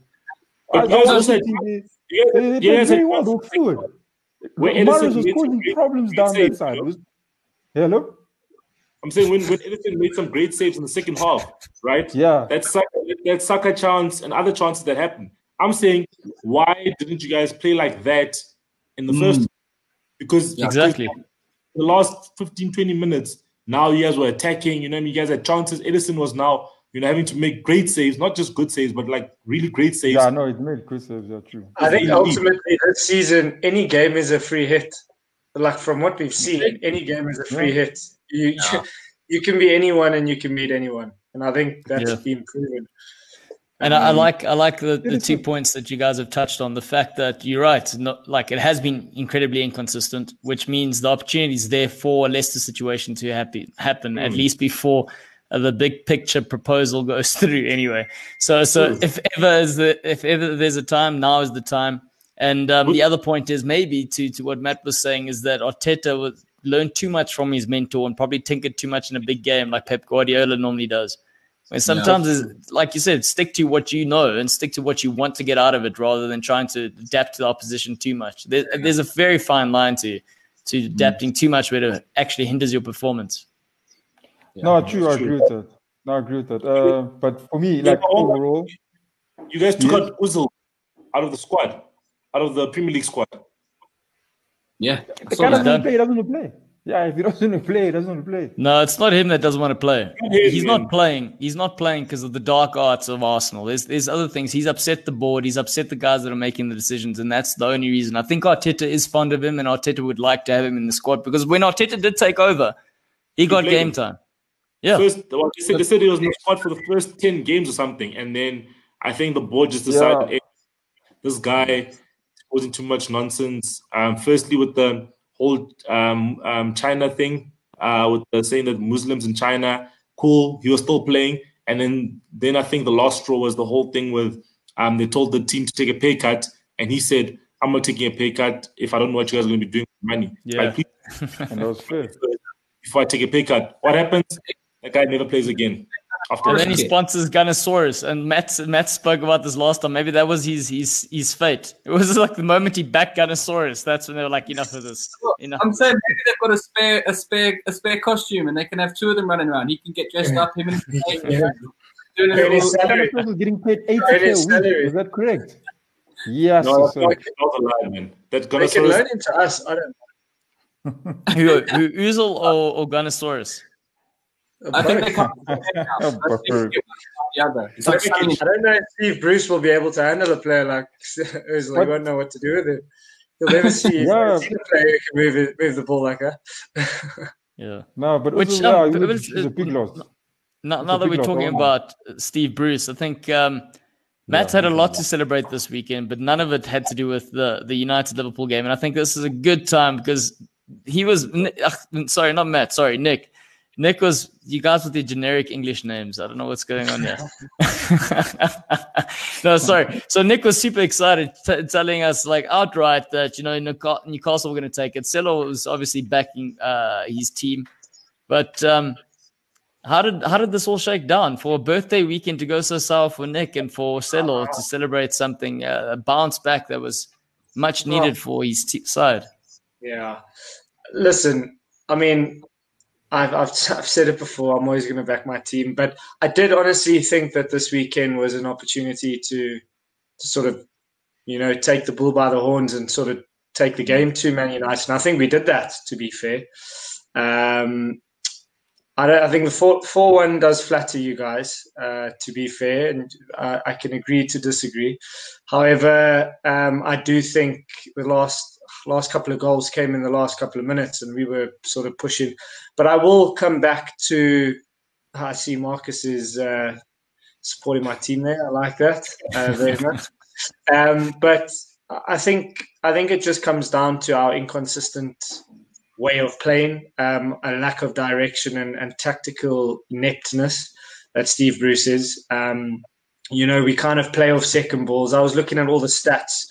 Speaker 3: But
Speaker 5: I,
Speaker 3: you
Speaker 5: I
Speaker 3: guys
Speaker 5: they,
Speaker 3: said-
Speaker 5: they,
Speaker 3: you
Speaker 5: they,
Speaker 3: guys-
Speaker 5: they
Speaker 3: you
Speaker 5: played
Speaker 3: guys
Speaker 5: very
Speaker 3: said-
Speaker 5: well. They were fluid.
Speaker 3: Where
Speaker 5: Mahrez
Speaker 3: Ederson
Speaker 5: was
Speaker 3: made some
Speaker 5: causing
Speaker 3: great-
Speaker 5: problems
Speaker 3: great
Speaker 5: down that
Speaker 3: saves,
Speaker 5: side.
Speaker 3: you
Speaker 5: It
Speaker 3: know?
Speaker 5: was, hello.
Speaker 3: I'm saying when, when Ederson made some great saves in the second half, right?
Speaker 5: Yeah.
Speaker 3: That Saka, that Saka chance and other chances that happened. I'm saying, why didn't you guys play like that in the first? Hmm. Because
Speaker 1: Exactly.
Speaker 3: the last 15, 20 minutes, now you guys were attacking. You know, what you guys had chances. Ederson was now, you know, having to make great saves, not just good saves, but like really great saves.
Speaker 5: Yeah, no, it made good saves. Yeah, true.
Speaker 2: I think
Speaker 3: Really?
Speaker 2: ultimately this season, any game is a free hit. Like from what we've seen, any game is a free hit. You you can be anyone and you can beat anyone, and I think that's
Speaker 1: Yeah.
Speaker 2: been proven.
Speaker 1: And I, I
Speaker 2: Um,
Speaker 1: like I like the, the two points that you guys have touched on. The fact that you're right, not like it has been incredibly inconsistent, which means the opportunity is there for a Leicester situation to happen happen at least before the big picture proposal goes through. Anyway, so so if ever is the if ever there's a time, now is the time. And um, the other point is maybe to to what Matt was saying is that Arteta was learned too much from his mentor and probably tinkered too much in a big game like Pep Guardiola normally does. When sometimes, it's, like you said, stick to what you know and stick to what you want to get out of it, rather than trying to adapt to the opposition too much. There, there's a very fine line to to adapting too much, where it actually hinders your performance.
Speaker 5: No, true. I agree with that. No, I agree with that. Uh, but for me, like overall,
Speaker 3: You guys took
Speaker 5: Yes.
Speaker 3: out Ozil out of the squad, out of the Premier League squad.
Speaker 4: Yeah,
Speaker 5: the
Speaker 1: So
Speaker 5: guy doesn't play. He doesn't want to play. Yeah, if he doesn't want to play, he doesn't want to play.
Speaker 1: No, it's not him that doesn't want to play. He's
Speaker 3: man.
Speaker 1: not playing. He's not playing because of the dark arts of Arsenal. There's there's other things. He's upset the board. He's upset the guys that are making the decisions, and that's the only reason. I think Arteta is fond of him, and Arteta would like to have him in the squad because when Arteta did take over, he got
Speaker 3: played
Speaker 1: game
Speaker 3: him.
Speaker 1: time. Yeah,
Speaker 3: First, well, they said, they said he was in the squad for the first 10 games or something. And then I think the board just decided
Speaker 5: Yeah.
Speaker 3: "Hey, this guy causing too much nonsense. Um, firstly, with the whole um, um, China thing, uh, with the saying that Muslims in China, cool, he was still playing. And then, then I think the last straw was the whole thing with um, they told the team to take a pay cut. And he said, I'm not taking a pay cut if I don't know what you guys are going to be doing with money.
Speaker 1: Yeah.
Speaker 3: Like,
Speaker 5: And that was fair.
Speaker 3: before I take a pay cut. What happens? That guy never plays again. After
Speaker 1: and then he
Speaker 4: Okay.
Speaker 1: sponsors Gunnosaurus, and Matt Matt spoke about this last time. Maybe that was his his his fate. It was like the moment he backed Gunnosaurus. That's when they were like, enough of this. Enough.
Speaker 4: I'm saying maybe they've got a spare, a spare, a spare costume, and they can have two of them running around. He can get dressed up. Him and his mate,
Speaker 2: Yeah.
Speaker 4: doing a little,
Speaker 2: salary.
Speaker 5: That was getting paid 80k
Speaker 2: Credit
Speaker 5: a week. Is that correct? Yes.
Speaker 3: No, that's
Speaker 5: sir.
Speaker 3: not, that's not a lie, man. That
Speaker 2: They can
Speaker 3: Gunnosaurus,
Speaker 2: learn into us. I don't
Speaker 1: who, who Ozil or, or Gunnosaurus?
Speaker 4: I think they
Speaker 2: both.
Speaker 4: can't. I think
Speaker 5: Buffer.
Speaker 4: they get one or the other. It's like
Speaker 2: I don't know if Steve Bruce will be able to handle a player like Ozil. He
Speaker 5: What?
Speaker 2: won't know what to do with it. He'll never see
Speaker 5: Yeah.
Speaker 2: never seen a player who can move, it, move the ball like that.
Speaker 1: Yeah.
Speaker 5: No, but
Speaker 1: Which,
Speaker 5: Which,
Speaker 1: um,
Speaker 5: yeah,
Speaker 1: but
Speaker 5: he
Speaker 1: it
Speaker 5: was,
Speaker 1: was-
Speaker 5: he's a big loss.
Speaker 1: Now, now that we're talking about Steve Bruce, I think um, Matt's
Speaker 5: Yeah,
Speaker 1: had a lot
Speaker 5: a
Speaker 1: to celebrate this weekend, but none of it had to do with the the United Liverpool game. And I think this is a good time because he was ugh, sorry, not Matt, sorry, Nick. Nick was you guys with the generic English names. I don't know what's going on there. no, sorry. So Nick was super excited, t- telling us like outright that you know Newca- Newcastle were going to take it. Celo was obviously backing uh, his team, but um, how did how did this all shake down for a birthday weekend to go so sour for Nick and for Celo to celebrate something uh, a bounce back that was much needed for his t- side?
Speaker 2: Yeah. Listen, I mean, I've, I've, I've said it before. I'm always going to back my team, but I did honestly think that this weekend was an opportunity to, to sort of, you know, take the bull by the horns and sort of take the game to Man United. And I think we did that. To be fair, um, I, don't, I think the four four one does flatter you guys. Uh, to be fair, and uh, I can agree to disagree. However, um, I do think the last last couple of goals came in the last couple of minutes, and we were sort of pushing. But I will come back to. I see Marcus is uh, supporting my team there. I like that uh, very much. Um, but I think I think it just comes down to our inconsistent way of playing, um, a lack of direction and, and tactical ineptness that Steve Bruce is. Um, you know, we kind of play off second balls. I was looking at all the stats.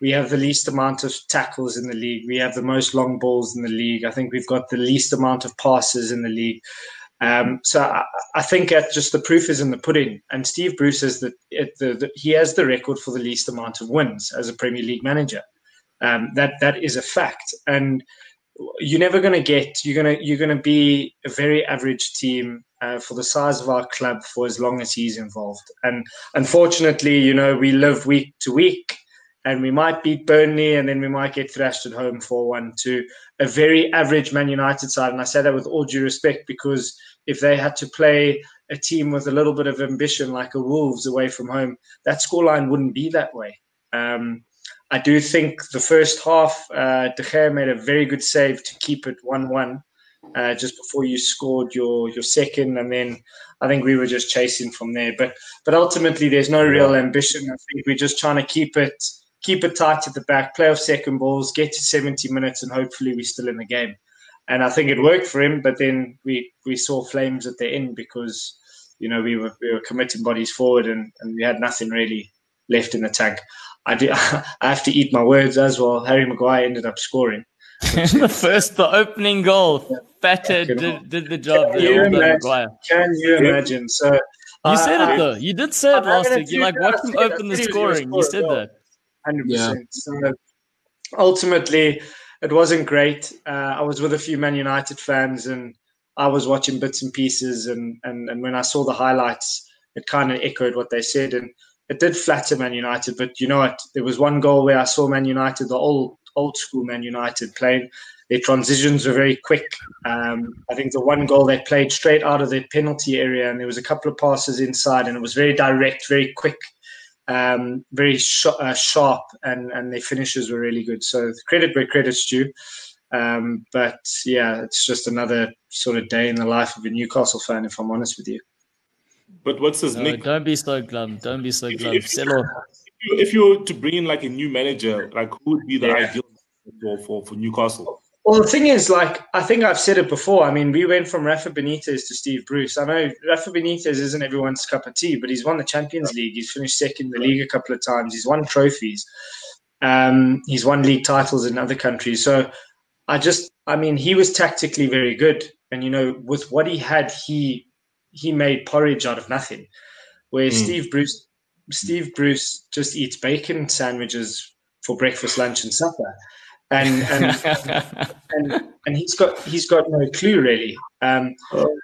Speaker 2: We have the least amount of tackles in the league. We have the most long balls in the league. I think we've got the least amount of passes in the league. Um, so I, I, think that just the proof is in the pudding. And Steve Bruce is that the, the, he has the record for the least amount of wins as a Premier League manager. Um, that that is a fact, and you're never going to get. You're gonna you're gonna be a very average team uh, for the size of our club for as long as he's involved. And unfortunately, you know, we live week to week and we might beat Burnley and then we might get thrashed at home 4 1 to a very average Man United side. And I say that with all due respect because if they had to play a team with a little bit of ambition like a Wolves away from home, that scoreline wouldn't be that way. Um, I do think the first half, uh, De Gea made a very good save to keep it 1 1 uh, just before you scored your, your second. And then I think we were just chasing from there. But, but ultimately, there's no real ambition. I think we're just trying to keep it keep it tight at the back, play off second balls, get to 70 minutes, and hopefully we're still in the game. And I think it worked for him, but then we, we saw flames at the end because, you know, we were, we were committing bodies forward and, and we had nothing really left in the tank. I, do, I have to eat my words as well. Harry Maguire ended up scoring.
Speaker 1: the first, the opening goal, Better did, did the job.
Speaker 2: Can you, imagine, can you imagine? So
Speaker 1: you said it uh, though. You did say it last week. You like watch him open the scoring. You said that.
Speaker 2: Hundred yeah. percent. So ultimately, it wasn't great. Uh, I was with a few Man United fans, and I was watching bits and pieces. And and, and when I saw the highlights, it kind of echoed what they said, and it did flatter Man United. But you know what? There was one goal where I saw Man United, the old old school Man United playing. Their transitions were very quick. Um, I think the one goal they played straight out of their penalty area, and there was a couple of passes inside, and it was very direct, very quick um, very sh- uh, sharp, and and their finishes were really good. So credit where credit's due. Um, but yeah, it's just another sort of day in the life of a Newcastle fan, if I'm honest with you.
Speaker 3: But what's this,
Speaker 1: no,
Speaker 3: Nick?
Speaker 1: Don't be so glum. Don't be so glum. If,
Speaker 3: if, you, if you were to bring in like a new manager, like who would be the yeah. ideal for, for, for Newcastle?
Speaker 2: Well, the thing is, like, I think I've said it before. I mean, we went from Rafa Benitez to Steve Bruce. I know Rafa Benitez isn't everyone's cup of tea, but he's won the Champions League. He's finished second in the league a couple of times. He's won trophies. Um, he's won league titles in other countries. So I just, I mean, he was tactically very good. And, you know, with what he had, he he made porridge out of nothing. Where mm. Steve Bruce, Steve Bruce just eats bacon sandwiches for breakfast, lunch, and supper and and, and and he's got he's got no clue really. Um,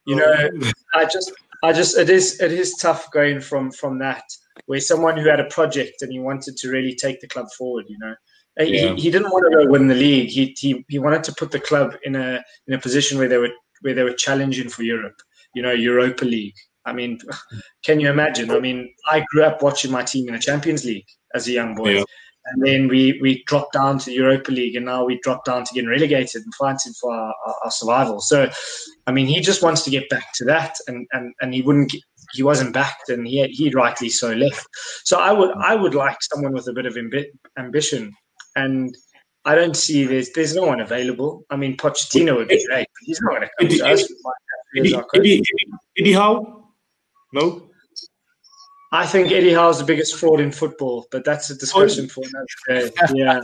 Speaker 2: you know, I just I just it is it is tough going from from that where someone who had a project and he wanted to really take the club forward. You know, yeah. he, he didn't want to go win the league. He, he he wanted to put the club in a in a position where they were where they were challenging for Europe. You know, Europa League. I mean, can you imagine? I mean, I grew up watching my team in the Champions League as a young boy. Yeah and then we we dropped down to the Europa League, and now we dropped down to getting relegated and fighting for our, our, our, survival. So, I mean, he just wants to get back to that, and and and he wouldn't. Get, he wasn't backed, and he he rightly so left. So I would I would like someone with a bit of ambi- ambition, and I don't see there's there's no one available. I mean, Pochettino would be great, but he's not going to come Eddie, to us.
Speaker 3: Eddie, Eddie, Eddie, Eddie Howe? No.
Speaker 2: I think Eddie Howe's the biggest fraud in football, but that's a discussion for another day. Yeah.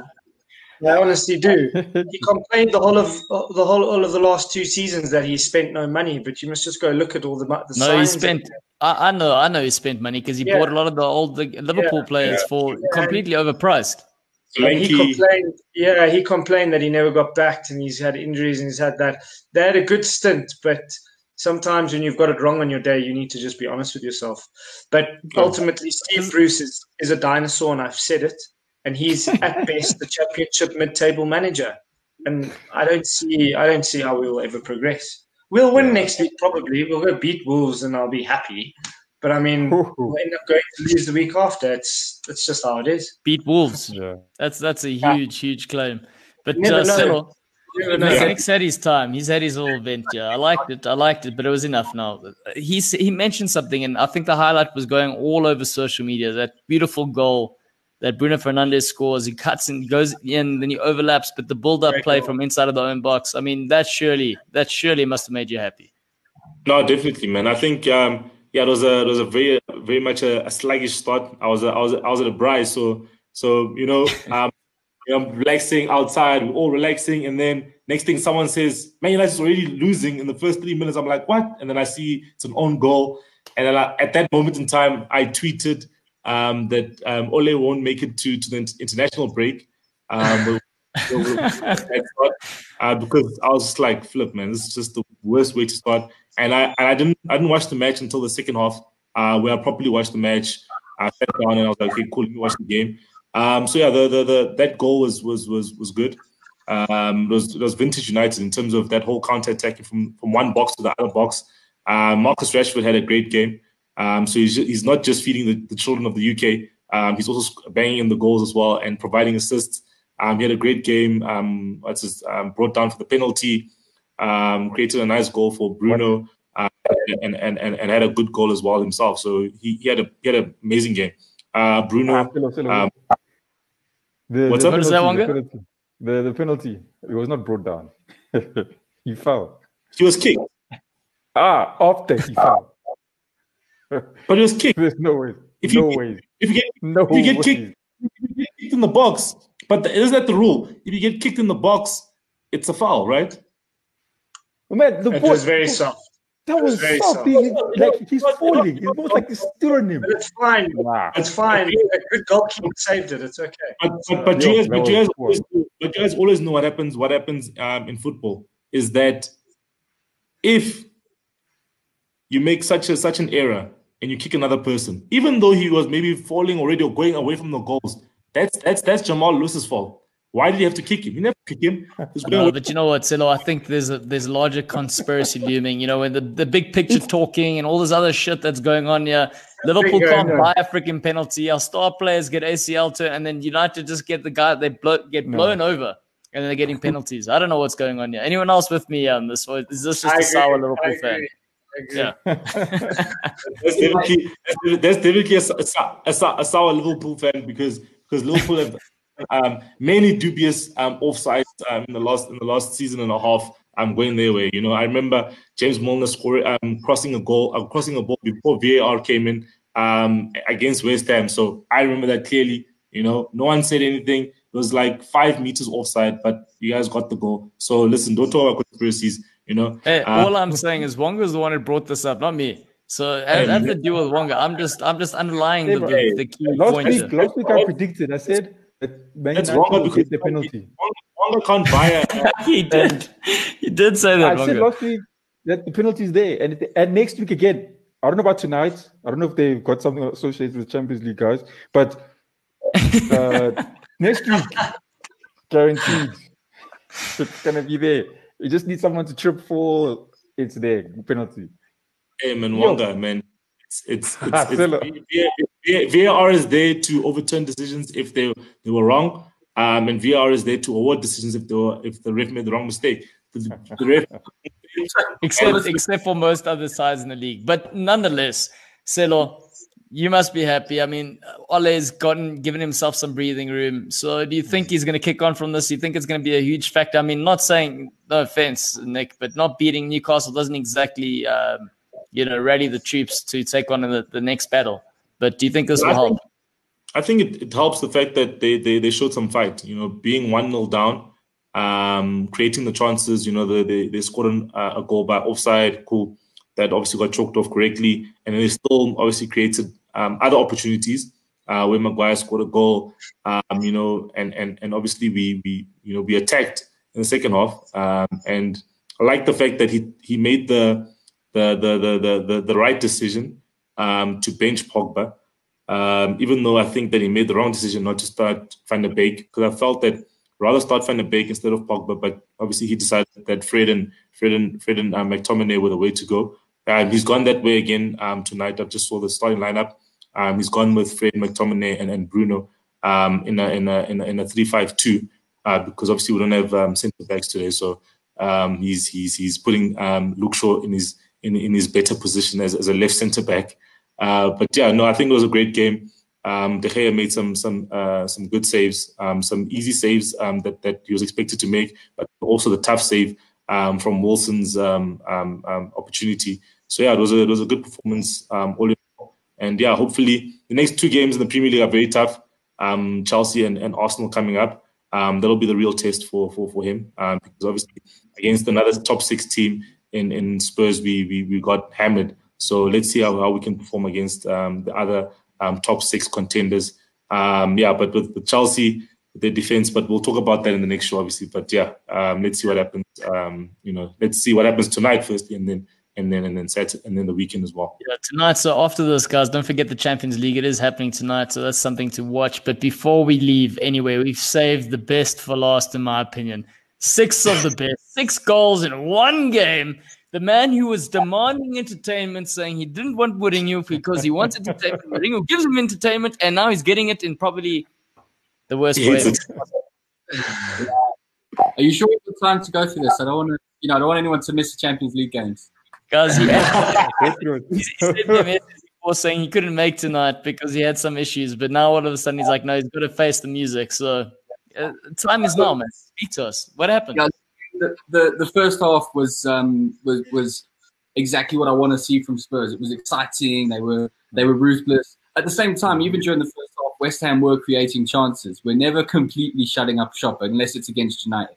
Speaker 2: I honestly do. He complained the whole of the whole all of the last two seasons that he spent no money, but you must just go look at all the the.
Speaker 1: No, he spent. I, I, know, I know, he spent money because he yeah. bought a lot of the old the Liverpool yeah. players yeah. for completely overpriced.
Speaker 2: And he complained. Yeah, he complained that he never got backed, and he's had injuries, and he's had that. They had a good stint, but sometimes when you've got it wrong on your day, you need to just be honest with yourself. But ultimately, Steve Bruce is, is a dinosaur, and I've said it. And he's at best the championship mid-table manager, and I don't see I don't see how we will ever progress. We'll win next week probably. We'll go beat Wolves, and I'll be happy. But I mean, we'll end up going to lose the week after. It's it's just how it is.
Speaker 1: Beat Wolves. Yeah. That's that's a huge huge claim. But uh, still, Nick's had his time. He's had his little venture. I liked it. I liked it, but it was enough now. He he mentioned something, and I think the highlight was going all over social media. That beautiful goal that Bruno Fernandes scores. He cuts and goes in, then he overlaps, but the build-up play from inside of the own box. I mean, that surely that surely must have made you happy.
Speaker 3: No, definitely, man. I think um, yeah, it was a it was a very very much a, a sluggish start. I was a, I was a, I was at a braai, so so you know, um, you know, relaxing outside, we're all relaxing, and then next thing someone says, "Man United is already losing in the first three minutes." I'm like, "What?" And then I see it's an own goal, and then I, at that moment in time, I tweeted um, that um, Ole won't make it to to the international break. Um, uh, because I was just like, "Flip, man, this is just the worst way to start." And I and I didn't I didn't watch the match until the second half, uh, where I properly watched the match. I sat down and I was like, "Okay, cool, let me watch the game." Um, so yeah, the, the the that goal was was was was good. Um, it was it was vintage United in terms of that whole counter attacking from from one box to the other box. Uh, Marcus Rashford had a great game. Um, so he's, he's not just feeding the, the children of the UK. Um, he's also banging in the goals as well and providing assists. Um, he had a great game. Um, his, um, brought down for the penalty um, created a nice goal for Bruno, uh, and, and, and and had a good goal as well himself. So he, he had a he had an amazing game. Uh, Bruno.
Speaker 5: Ah, um, the, what's the up? Penalty, that one the, penalty, the, the penalty. It was not brought down. he fell.
Speaker 3: He was kicked.
Speaker 5: Ah, after he fell.
Speaker 3: but he was kicked.
Speaker 5: There's no way. If no
Speaker 3: you,
Speaker 5: way.
Speaker 3: If you get no if you get kicked, you get kicked in the box. But the, isn't that the rule? If you get kicked in the box, it's a foul, right?
Speaker 5: Man, the
Speaker 2: it ball, was very soft.
Speaker 5: That was, was soft. He, like he's falling. It's almost like he's still on him.
Speaker 2: But it's fine. Wow. It's fine. A good goalkeeper saved it. It's okay.
Speaker 3: But but, but, you, guys, but, you guys always, but you guys always know what happens. What happens um, in football is that if you make such a such an error and you kick another person, even though he was maybe falling already or going away from the goals, that's that's that's Jamal Lewis's fault. Why did he have to kick him? He never
Speaker 1: No, but you know what, Silo? I think there's a there's a larger conspiracy looming. You know, when the, the big picture talking and all this other shit that's going on here. Liverpool can't buy a freaking penalty. Our star players get ACL to, and then United just get the guy they blow, get blown no. over, and then they're getting penalties. I don't know what's going on here. Anyone else with me on this? Or is this just I a sour Liverpool fan? Yeah.
Speaker 3: that's definitely, that's definitely a, a, a, a sour Liverpool fan because because Liverpool have um, many dubious um, offsides um, in the last in the last season and a half. I'm um, going their way. You know, I remember James Milner scoring, um, crossing a goal, uh, crossing a ball before VAR came in um, against West Ham. So I remember that clearly. You know, no one said anything. It was like five meters offside, but you guys got the goal. So listen, don't talk about conspiracies. You know,
Speaker 1: hey, uh, all I'm saying is Wonga's the one who brought this up, not me. So I have to deal with Wonga. I'm just I'm just underlying the, the, the key
Speaker 5: last point. Week, last week I predicted. I said
Speaker 3: that's wrong because the penalty. Wonga can't buy
Speaker 1: a. he did. He did say that.
Speaker 5: I said last week that the penalty is there, and and next week again. I don't know about tonight. I don't know if they've got something associated with Champions League guys, but uh, next week, guaranteed, it's gonna be there. You just need someone to trip for. It's there. Penalty.
Speaker 3: Hey man, Wonga, man. It's it's, it's, it's VAR is there to overturn decisions if they they were wrong, um, and VAR is there to award decisions if they were, if the ref made the wrong mistake. The, the ref,
Speaker 1: except except for most other sides in the league, but nonetheless, Selo, you must be happy. I mean, Ole's gotten given himself some breathing room. So, do you think he's going to kick on from this? Do you think it's going to be a huge factor? I mean, not saying no offense, Nick, but not beating Newcastle doesn't exactly. Um, you know, ready the troops to take on the, the next battle. But do you think this will I help?
Speaker 3: Think, I think it, it helps the fact that they, they, they showed some fight, you know, being 1 0 down, um, creating the chances, you know, the, they, they scored an, uh, a goal by offside, cool, that obviously got choked off correctly. And they still obviously created um, other opportunities. Uh, where Maguire scored a goal, um, you know, and and and obviously we we you know we attacked in the second half, um, and I like the fact that he he made the the the the the, the, right decision um, to bench Pogba. Um, even though I think that he made the wrong decision not to start Van der Beek, because I felt that rather start Van der Beek instead of Pogba. But obviously he decided that Fred and Fred and Fred and uh, McTominay were the way to go. Um, he's gone that way again um, tonight. I just saw the starting lineup. Um, he's gone with Fred McTominay and, and Bruno um, in a in a in a, in a three five two uh, because obviously we don't have um, centre backs today. So um, he's he's he's putting Luke Shaw in his in, in his better position as, as a left centre back. Uh, but yeah, no, I think it was a great game. Um, De Gea made some some uh, some good saves, um, some easy saves um, that that he was expected to make, but also the tough save um, from Wilson's um, um, opportunity. So yeah, it was a it was a good performance all in all. And yeah, hopefully the next two games in the Premier League are very tough. Chelsea and, and Arsenal coming up. That'll be the real test for for for him because obviously against another top six team in in Spurs we we, we got hammered. So let's see how, how we can perform against um, the other um, top six contenders. Um, yeah, but with, with Chelsea, their defense, but we'll talk about that in the next show, obviously. But yeah, um, let's see what happens. Um, you know, let's see what happens tonight first, and then and then and then Saturday, and then the weekend as well.
Speaker 1: Yeah, tonight. So after this, guys, don't forget the Champions League. It is happening tonight, so that's something to watch. But before we leave, anyway, we've saved the best for last, in my opinion. Six of the best, six goals in one game. The man who was demanding entertainment, saying he didn't want Mourinho because he wants entertainment. Mourinho gives him entertainment, and now he's getting it in probably the worst way.
Speaker 4: Are you sure it's the time to go through this? I don't want to, you know, I don't want anyone to miss the Champions League games.
Speaker 1: Guys, he, he sent me a message before saying he couldn't make tonight because he had some issues, but now all of a sudden he's like, no, he's got to face the music. So uh, time is now, man. To us. What happened?
Speaker 4: Yeah, the, the, the first half was um was was exactly what I want to see from Spurs. It was exciting. They were they were ruthless. At the same time, even during the first half, West Ham were creating chances. We're never completely shutting up shop unless it's against United.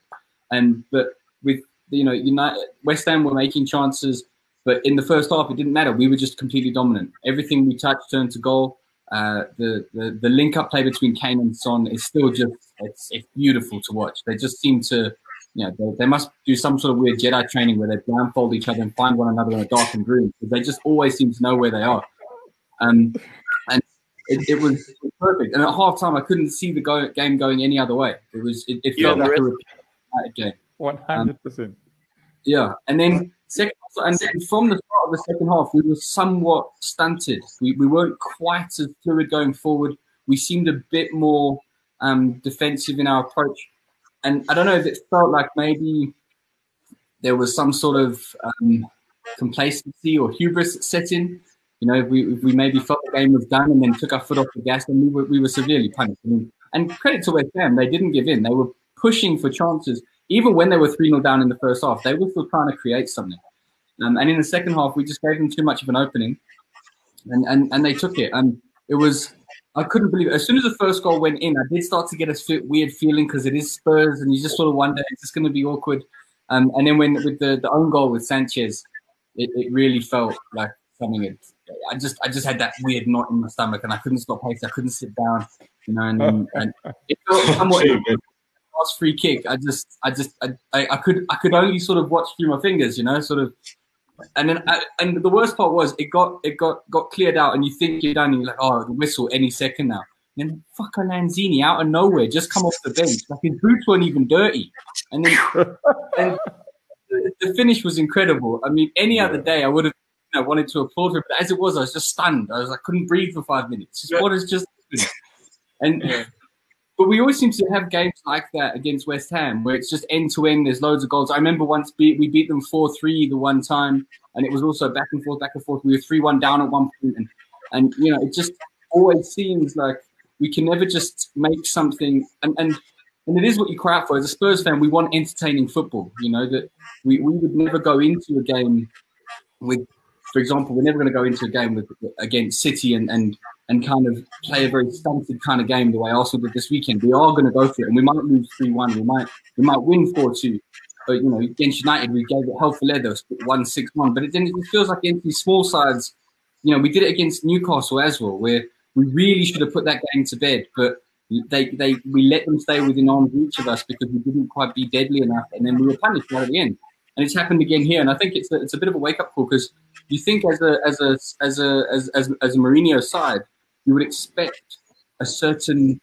Speaker 4: And but with you know United, West Ham were making chances, but in the first half it didn't matter. We were just completely dominant. Everything we touched turned to goal. Uh, the, the the link up play between Kane and Son is still just it's, it's beautiful to watch. They just seem to you know, they, they, must do some sort of weird Jedi training where they blindfold each other and find one another in a darkened room because they just always seem to know where they are. Um, and it, it, was perfect. And at halftime, I couldn't see the go, game going any other way. It was it, it felt yeah, like a game.
Speaker 5: One hundred percent.
Speaker 4: Yeah, and then second, and from the start of the second half, we were somewhat stunted. We we weren't quite as fluid going forward. We seemed a bit more um, defensive in our approach and I don't know if it felt like maybe there was some sort of um, complacency or hubris set in. You know, if we, we maybe felt the game was done and then took our foot off the gas, and we were, we were severely punished. Mean, and credit to West Ham, they didn't give in. They were pushing for chances. Even when they were 3 0 down in the first half, they were still trying to create something. Um, and in the second half, we just gave them too much of an opening, and, and, and they took it. And it was I couldn't believe it. As soon as the first goal went in, I did start to get a weird feeling because it is Spurs, and you just sort of wonder, is this going to be awkward? Um, and then when with the, the own goal with Sanchez, it, it really felt like something. It, I just I just had that weird knot in my stomach, and I couldn't stop pacing. I couldn't sit down, you know. And, and it felt somewhat last free kick. I just I just I, I, I could I could only sort of watch through my fingers, you know, sort of and then I, and the worst part was it got it got got cleared out, and you think you're done, and you're like, oh, the whistle any second now. And then fucker Lanzini out of nowhere just come off the bench, like his boots weren't even dirty, and then and the, the, finish was incredible. I mean, any other day I would have you know, wanted to applaud him, but as it was, I was just stunned. I was like, couldn't breathe for five minutes. Just, what is just and. Yeah. But we always seem to have games like that against West Ham where it's just end to end. There's loads of goals. I remember once beat, we beat them 4 3 the one time, and it was also back and forth, back and forth. We were 3 1 down at one point, and, and you know, it just always seems like we can never just make something. And, and, and it is what you cry out for. As a Spurs fan, we want entertaining football. You know, that we, we would never go into a game with, for example, we're never going to go into a game with against City and, and and kind of play a very stunted kind of game the way Arsenal did this weekend. We are going to go for it, and we might lose three one. We might we might win four two. But you know, against United, we gave it hell for leather, one six one. But it, then it feels like against these small sides, you know, we did it against Newcastle as well, where we really should have put that game to bed, but they they we let them stay within arm's reach of us because we didn't quite be deadly enough, and then we were punished right at the end. And it's happened again here, and I think it's a, it's a bit of a wake up call because you think as a as a as a as as, as a Mourinho side, you would expect a certain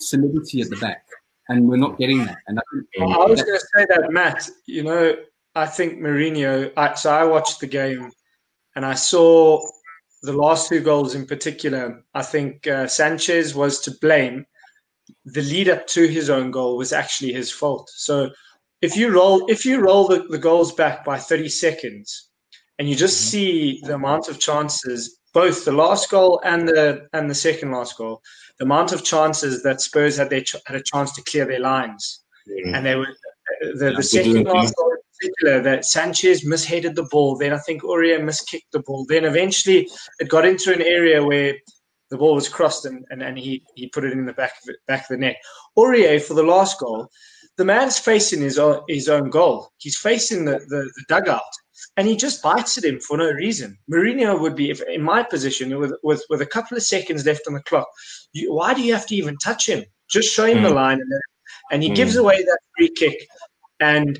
Speaker 4: solidity at the back, and we're not getting that. And
Speaker 2: I, I was going to say that, Matt. You know, I think Mourinho. I, so I watched the game, and I saw the last two goals in particular. I think uh, Sanchez was to blame. The lead up to his own goal was actually his fault. So if you roll if you roll the, the goals back by 30 seconds and you just mm-hmm. see the amount of chances both the last goal and the and the second last goal, the amount of chances that Spurs had their had a chance to clear their lines, mm. and they were the, the second last goal in particular that Sanchez misheaded the ball. Then I think Aurier miskicked the ball. Then eventually it got into an area where the ball was crossed and, and, and he, he put it in the back of the, back of the net. Aurier for the last goal, the man's facing his own, his own goal. He's facing the, the, the dugout and he just bites at him for no reason. Mourinho would be, if, in my position, with, with, with a couple of seconds left on the clock, you, why do you have to even touch him? Just show him mm. the line. And, and he mm. gives away that free kick. And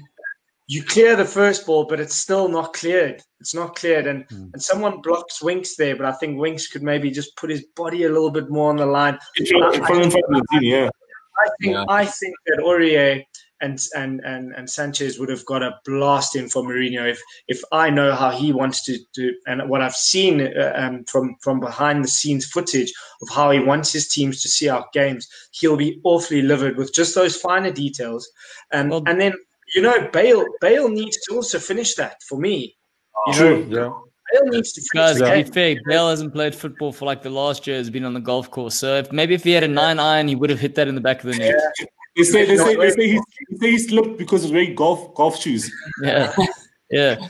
Speaker 2: you clear the first ball, but it's still not cleared. It's not cleared, and mm. and someone blocks Winks there, but I think Winks could maybe just put his body a little bit more on the line. I, I,
Speaker 3: yeah.
Speaker 2: I think yeah. I think that Aurier and and and and Sanchez would have got a blast in for Mourinho if if I know how he wants to do and what I've seen uh, um, from from behind the scenes footage of how he wants his teams to see out games, he'll be awfully livid with just those finer details, um, well, and then you know, Bale Bale needs to also finish that for me. You True. Yeah. Bale needs to finish
Speaker 1: Guys, to be fair, Bale hasn't played football for like the last year. Has been on the golf course. So if, maybe if he had a nine iron, he would have hit that in the back of the net.
Speaker 3: Yeah. They say they say, they say, he, they say he slipped because of wearing golf golf shoes.
Speaker 1: Yeah, yeah.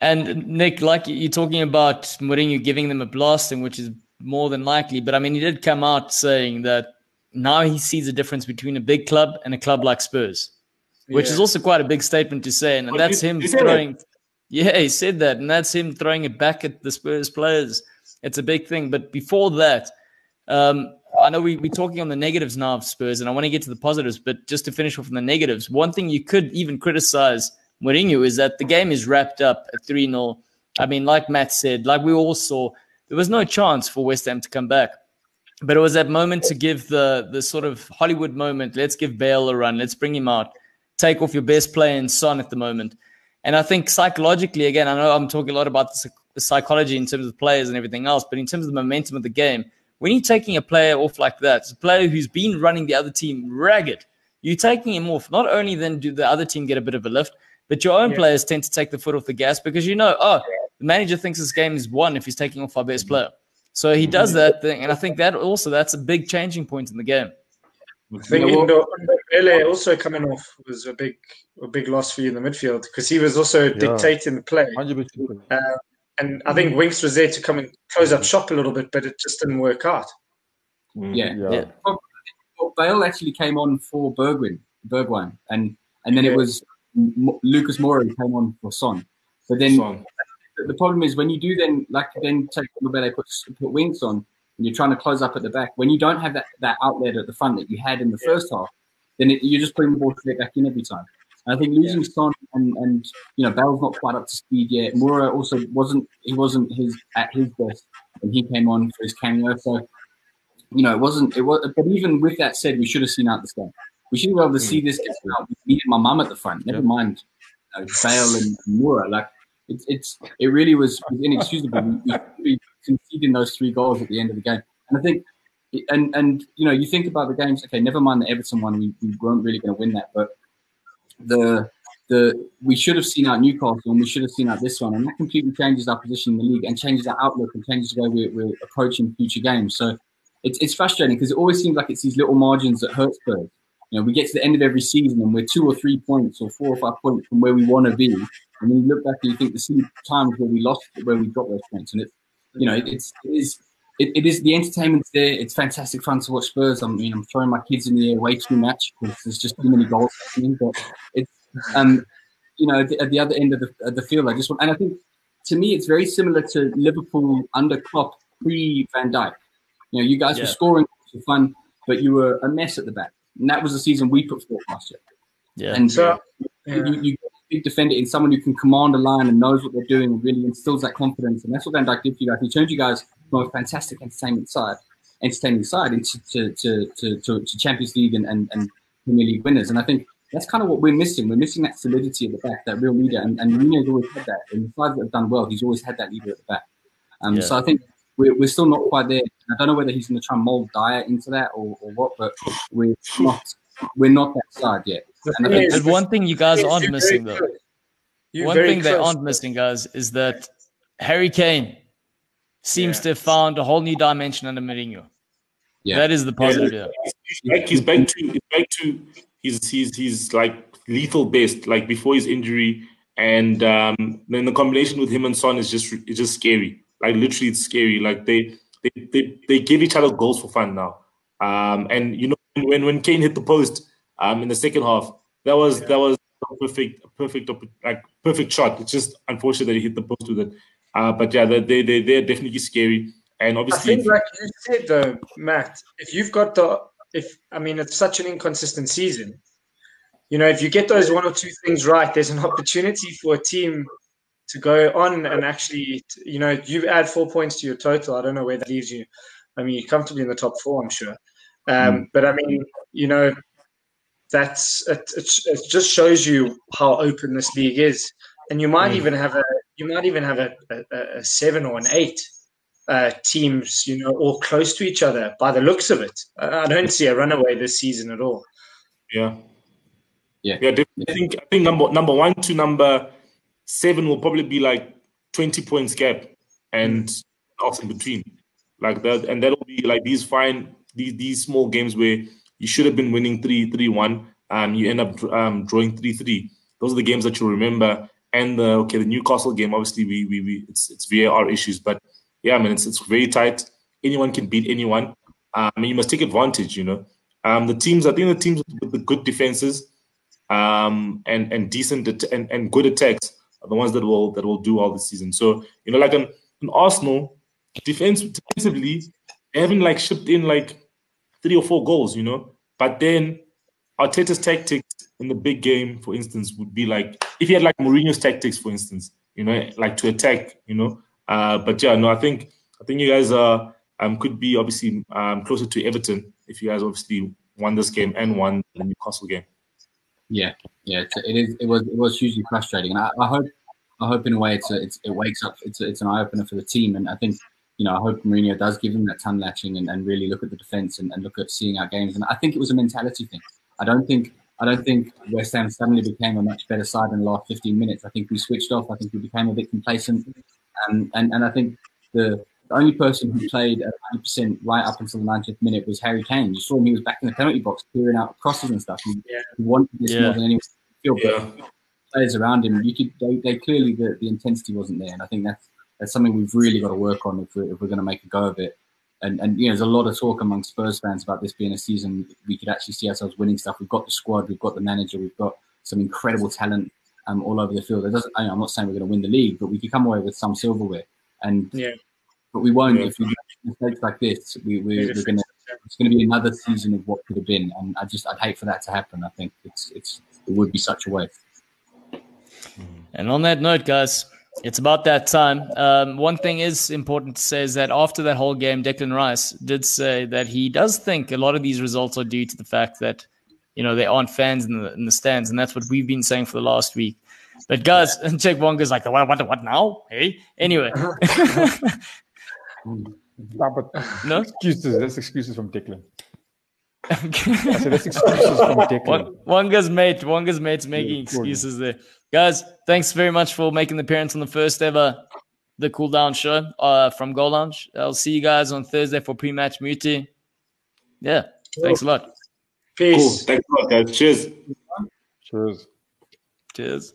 Speaker 1: And Nick, like you're talking about Mourinho giving them a blasting, which is more than likely. But I mean, he did come out saying that now he sees a difference between a big club and a club like Spurs which yeah. is also quite a big statement to say. And, and that's him throwing. Yeah, he said that, and that's him throwing it back at the Spurs players. It's a big thing. But before that, um, I know we, we're talking on the negatives now of Spurs, and I want to get to the positives. But just to finish off on the negatives, one thing you could even criticize Mourinho is that the game is wrapped up at 3 0. I mean, like Matt said, like we all saw, there was no chance for West Ham to come back. But it was that moment to give the the sort of Hollywood moment. Let's give Bale a run. Let's bring him out take off your best player Son at the moment. And I think psychologically, again, I know I'm talking a lot about the psychology in terms of players and everything else, but in terms of the momentum of the game, when you're taking a player off like that, it's a player who's been running the other team ragged. You're taking him off. Not only then do the other team get a bit of a lift, but your own yeah. players tend to take the foot off the gas because you know, oh, the manager thinks this game is won if he's taking off our best mm-hmm. player. So he does mm-hmm. that thing, and I think that also that's a big changing point in the game.
Speaker 2: I think Indo, Indo also coming off was a big a big loss for you in the midfield because he was also yeah. dictating the play. Uh, and I think Winks was there to come and close up shop a little bit, but it just didn't work out.
Speaker 4: Mm, yeah, yeah. yeah. Well, Bale actually came on for Bergwin, Bergwijn, and and then yeah. it was Lucas Moura who came on for Son. But then Son. the problem is when you do then like then take Bale put put Winks on, and you're trying to close up at the back, when you don't have that, that outlet at the front that you had in the yeah. first half, then it, you're just putting the ball straight back in every time. And I think losing yeah. Son and, and you know Bell's not quite up to speed yet. Moura also wasn't he wasn't his at his best when he came on for his cameo. So you know it wasn't it was. But even with that said, we should have seen out this game. We should be able to see hmm. this get out. We needed my mum at the front. Never mind you know, Bale and Moura. Like it's it's it really was, was inexcusable. conceding those three goals at the end of the game. And I think, and and you know, you think about the games. Okay, never mind the Everton one. We, we weren't really going to win that, but the the we should have seen out Newcastle and we should have seen out this one, and that completely changes our position in the league and changes our outlook and changes the way we're, we're approaching future games. So it's it's frustrating because it always seems like it's these little margins that hurt Spurs. You know, we get to the end of every season and we're two or three points or four or five points from where we want to be, and then you look back and you think the same times where we lost, where we got those points, and it's you know, it's it is it, it is the entertainment's there. It's fantastic fun to watch Spurs. I mean, I'm throwing my kids in the air way too much because there's just too many goals happening. But it's um, you know, at the, at the other end of the, of the field, I just want, and I think to me, it's very similar to Liverpool under Klopp pre Van Dijk. You know, you guys yeah. were scoring for fun, but you were a mess at the back, and that was the season we put forth last year.
Speaker 1: Yeah,
Speaker 4: and so yeah. you, you big defender in someone who can command a line and knows what they're doing and really instills that confidence. And that's what Van Dijk did for you guys. He turned you guys from a fantastic entertainment side, entertaining side into to, to, to, to, to Champions League and, and, and Premier League winners. And I think that's kind of what we're missing. We're missing that solidity at the back, that real leader. And, and Mourinho's always had that. And the sides that have done well, he's always had that leader at the back. Um, yeah. So I think we're, we're still not quite there. I don't know whether he's going to try and mold Dier into that or, or what, but we're not we're not that side yet.
Speaker 1: And, one thing you guys aren't missing though. One thing close. they aren't missing, guys, is that Harry Kane seems yeah. to have found a whole new dimension under Mourinho. Yeah. That is the positive. Yeah.
Speaker 3: He's, back, he's back to he's back to he's he's he's like lethal best, like before his injury. And um, then the combination with him and Son is just it's just scary. Like literally it's scary. Like they they they, they give each other goals for fun now. Um, and you know when when Kane hit the post um, in the second half, that was yeah. that was a perfect perfect like perfect shot. It's just unfortunate that he hit the post with it. Uh, but yeah, they they they're definitely scary. And obviously,
Speaker 2: I think, like you said, though, Matt, if you've got the, if I mean, it's such an inconsistent season. You know, if you get those one or two things right, there's an opportunity for a team to go on and actually, you know, you add four points to your total. I don't know where that leaves you. I mean, you're comfortably in the top four, I'm sure. Um, mm. But I mean, you know, that's it, it, it, just shows you how open this league is, and you might mm. even have a you might even have a, a, a seven or an eight uh, teams, you know, all close to each other by the looks of it. I don't see a runaway this season at all.
Speaker 3: Yeah, yeah, yeah. I think I think number number one to number seven will probably be like twenty points gap, and off in between, like that, and that'll be like these fine these these small games where you should have been winning three three one, um, you end up um, drawing three three. Those are the games that you'll remember. And the okay, the Newcastle game, obviously, we we, we it's it's VAR issues, but yeah, I mean, it's it's very tight. Anyone can beat anyone. Um, I mean, you must take advantage. You know, um, the teams. I think the teams with the good defenses, um, and and decent at- and and good attacks the ones that will that will do all this season. So you know, like an, an Arsenal defense defensively, they haven't like shipped in like three or four goals. You know, but then Arteta's tactics in the big game, for instance, would be like if he had like Mourinho's tactics, for instance, you know, like to attack, you know, uh, but yeah, no, I think I think you guys are um, could be obviously um, closer to Everton if you guys obviously won this game and won the Newcastle game.
Speaker 4: Yeah, yeah, it's, it is. It was it was hugely frustrating, and I, I hope I hope in a way it's, a, it's it wakes up. It's a, it's an eye opener for the team, and I think you know I hope Mourinho does give them that tongue latching and, and really look at the defense and, and look at seeing our games. And I think it was a mentality thing. I don't think I don't think West Ham suddenly became a much better side in the last 15 minutes. I think we switched off. I think we became a bit complacent. Um, and, and I think the, the only person who played at 100% right up until the 90th minute was Harry Kane. You saw him, he was back in the penalty box, clearing out crosses and stuff. He, yeah. he wanted this yeah. more than anyone feel, yeah. players around him, you could, they, they clearly, the, the intensity wasn't there. And I think that's, that's something we've really got to work on if we're, if we're going to make a go of it. And, and you know, there's a lot of talk among Spurs fans about this being a season we could actually see ourselves winning stuff. We've got the squad, we've got the manager, we've got some incredible talent um, all over the field. It doesn't. I'm not saying we're going to win the league, but we could come away with some silverware. And
Speaker 2: yeah,
Speaker 4: but we won't yeah. if we make mistakes like this. We, we are going to. It's going to be another season of what could have been, and I just I'd hate for that to happen. I think it's it's it would be such a waste.
Speaker 1: And on that note, guys, it's about that time. Um, one thing is important to say is that after that whole game, Declan Rice did say that he does think a lot of these results are due to the fact that you know there aren't fans in the in the stands, and that's what we've been saying for the last week. But guys, and Jake Wonga's like, what, what, what now? Hey, anyway.
Speaker 5: Stop it. No excuses. That's excuses from Declan. so that's excuses from Declan.
Speaker 1: Wonga's mate, Wonga's mate's making yeah, excuses there. Guys, thanks very much for making the appearance on the first ever the cool down show uh, from Goal Lounge. I'll see you guys on Thursday for pre-match muti. Yeah, thanks a lot.
Speaker 2: Peace.
Speaker 3: Cool. Thanks a lot, guys. Cheers.
Speaker 5: Cheers.
Speaker 1: Cheers.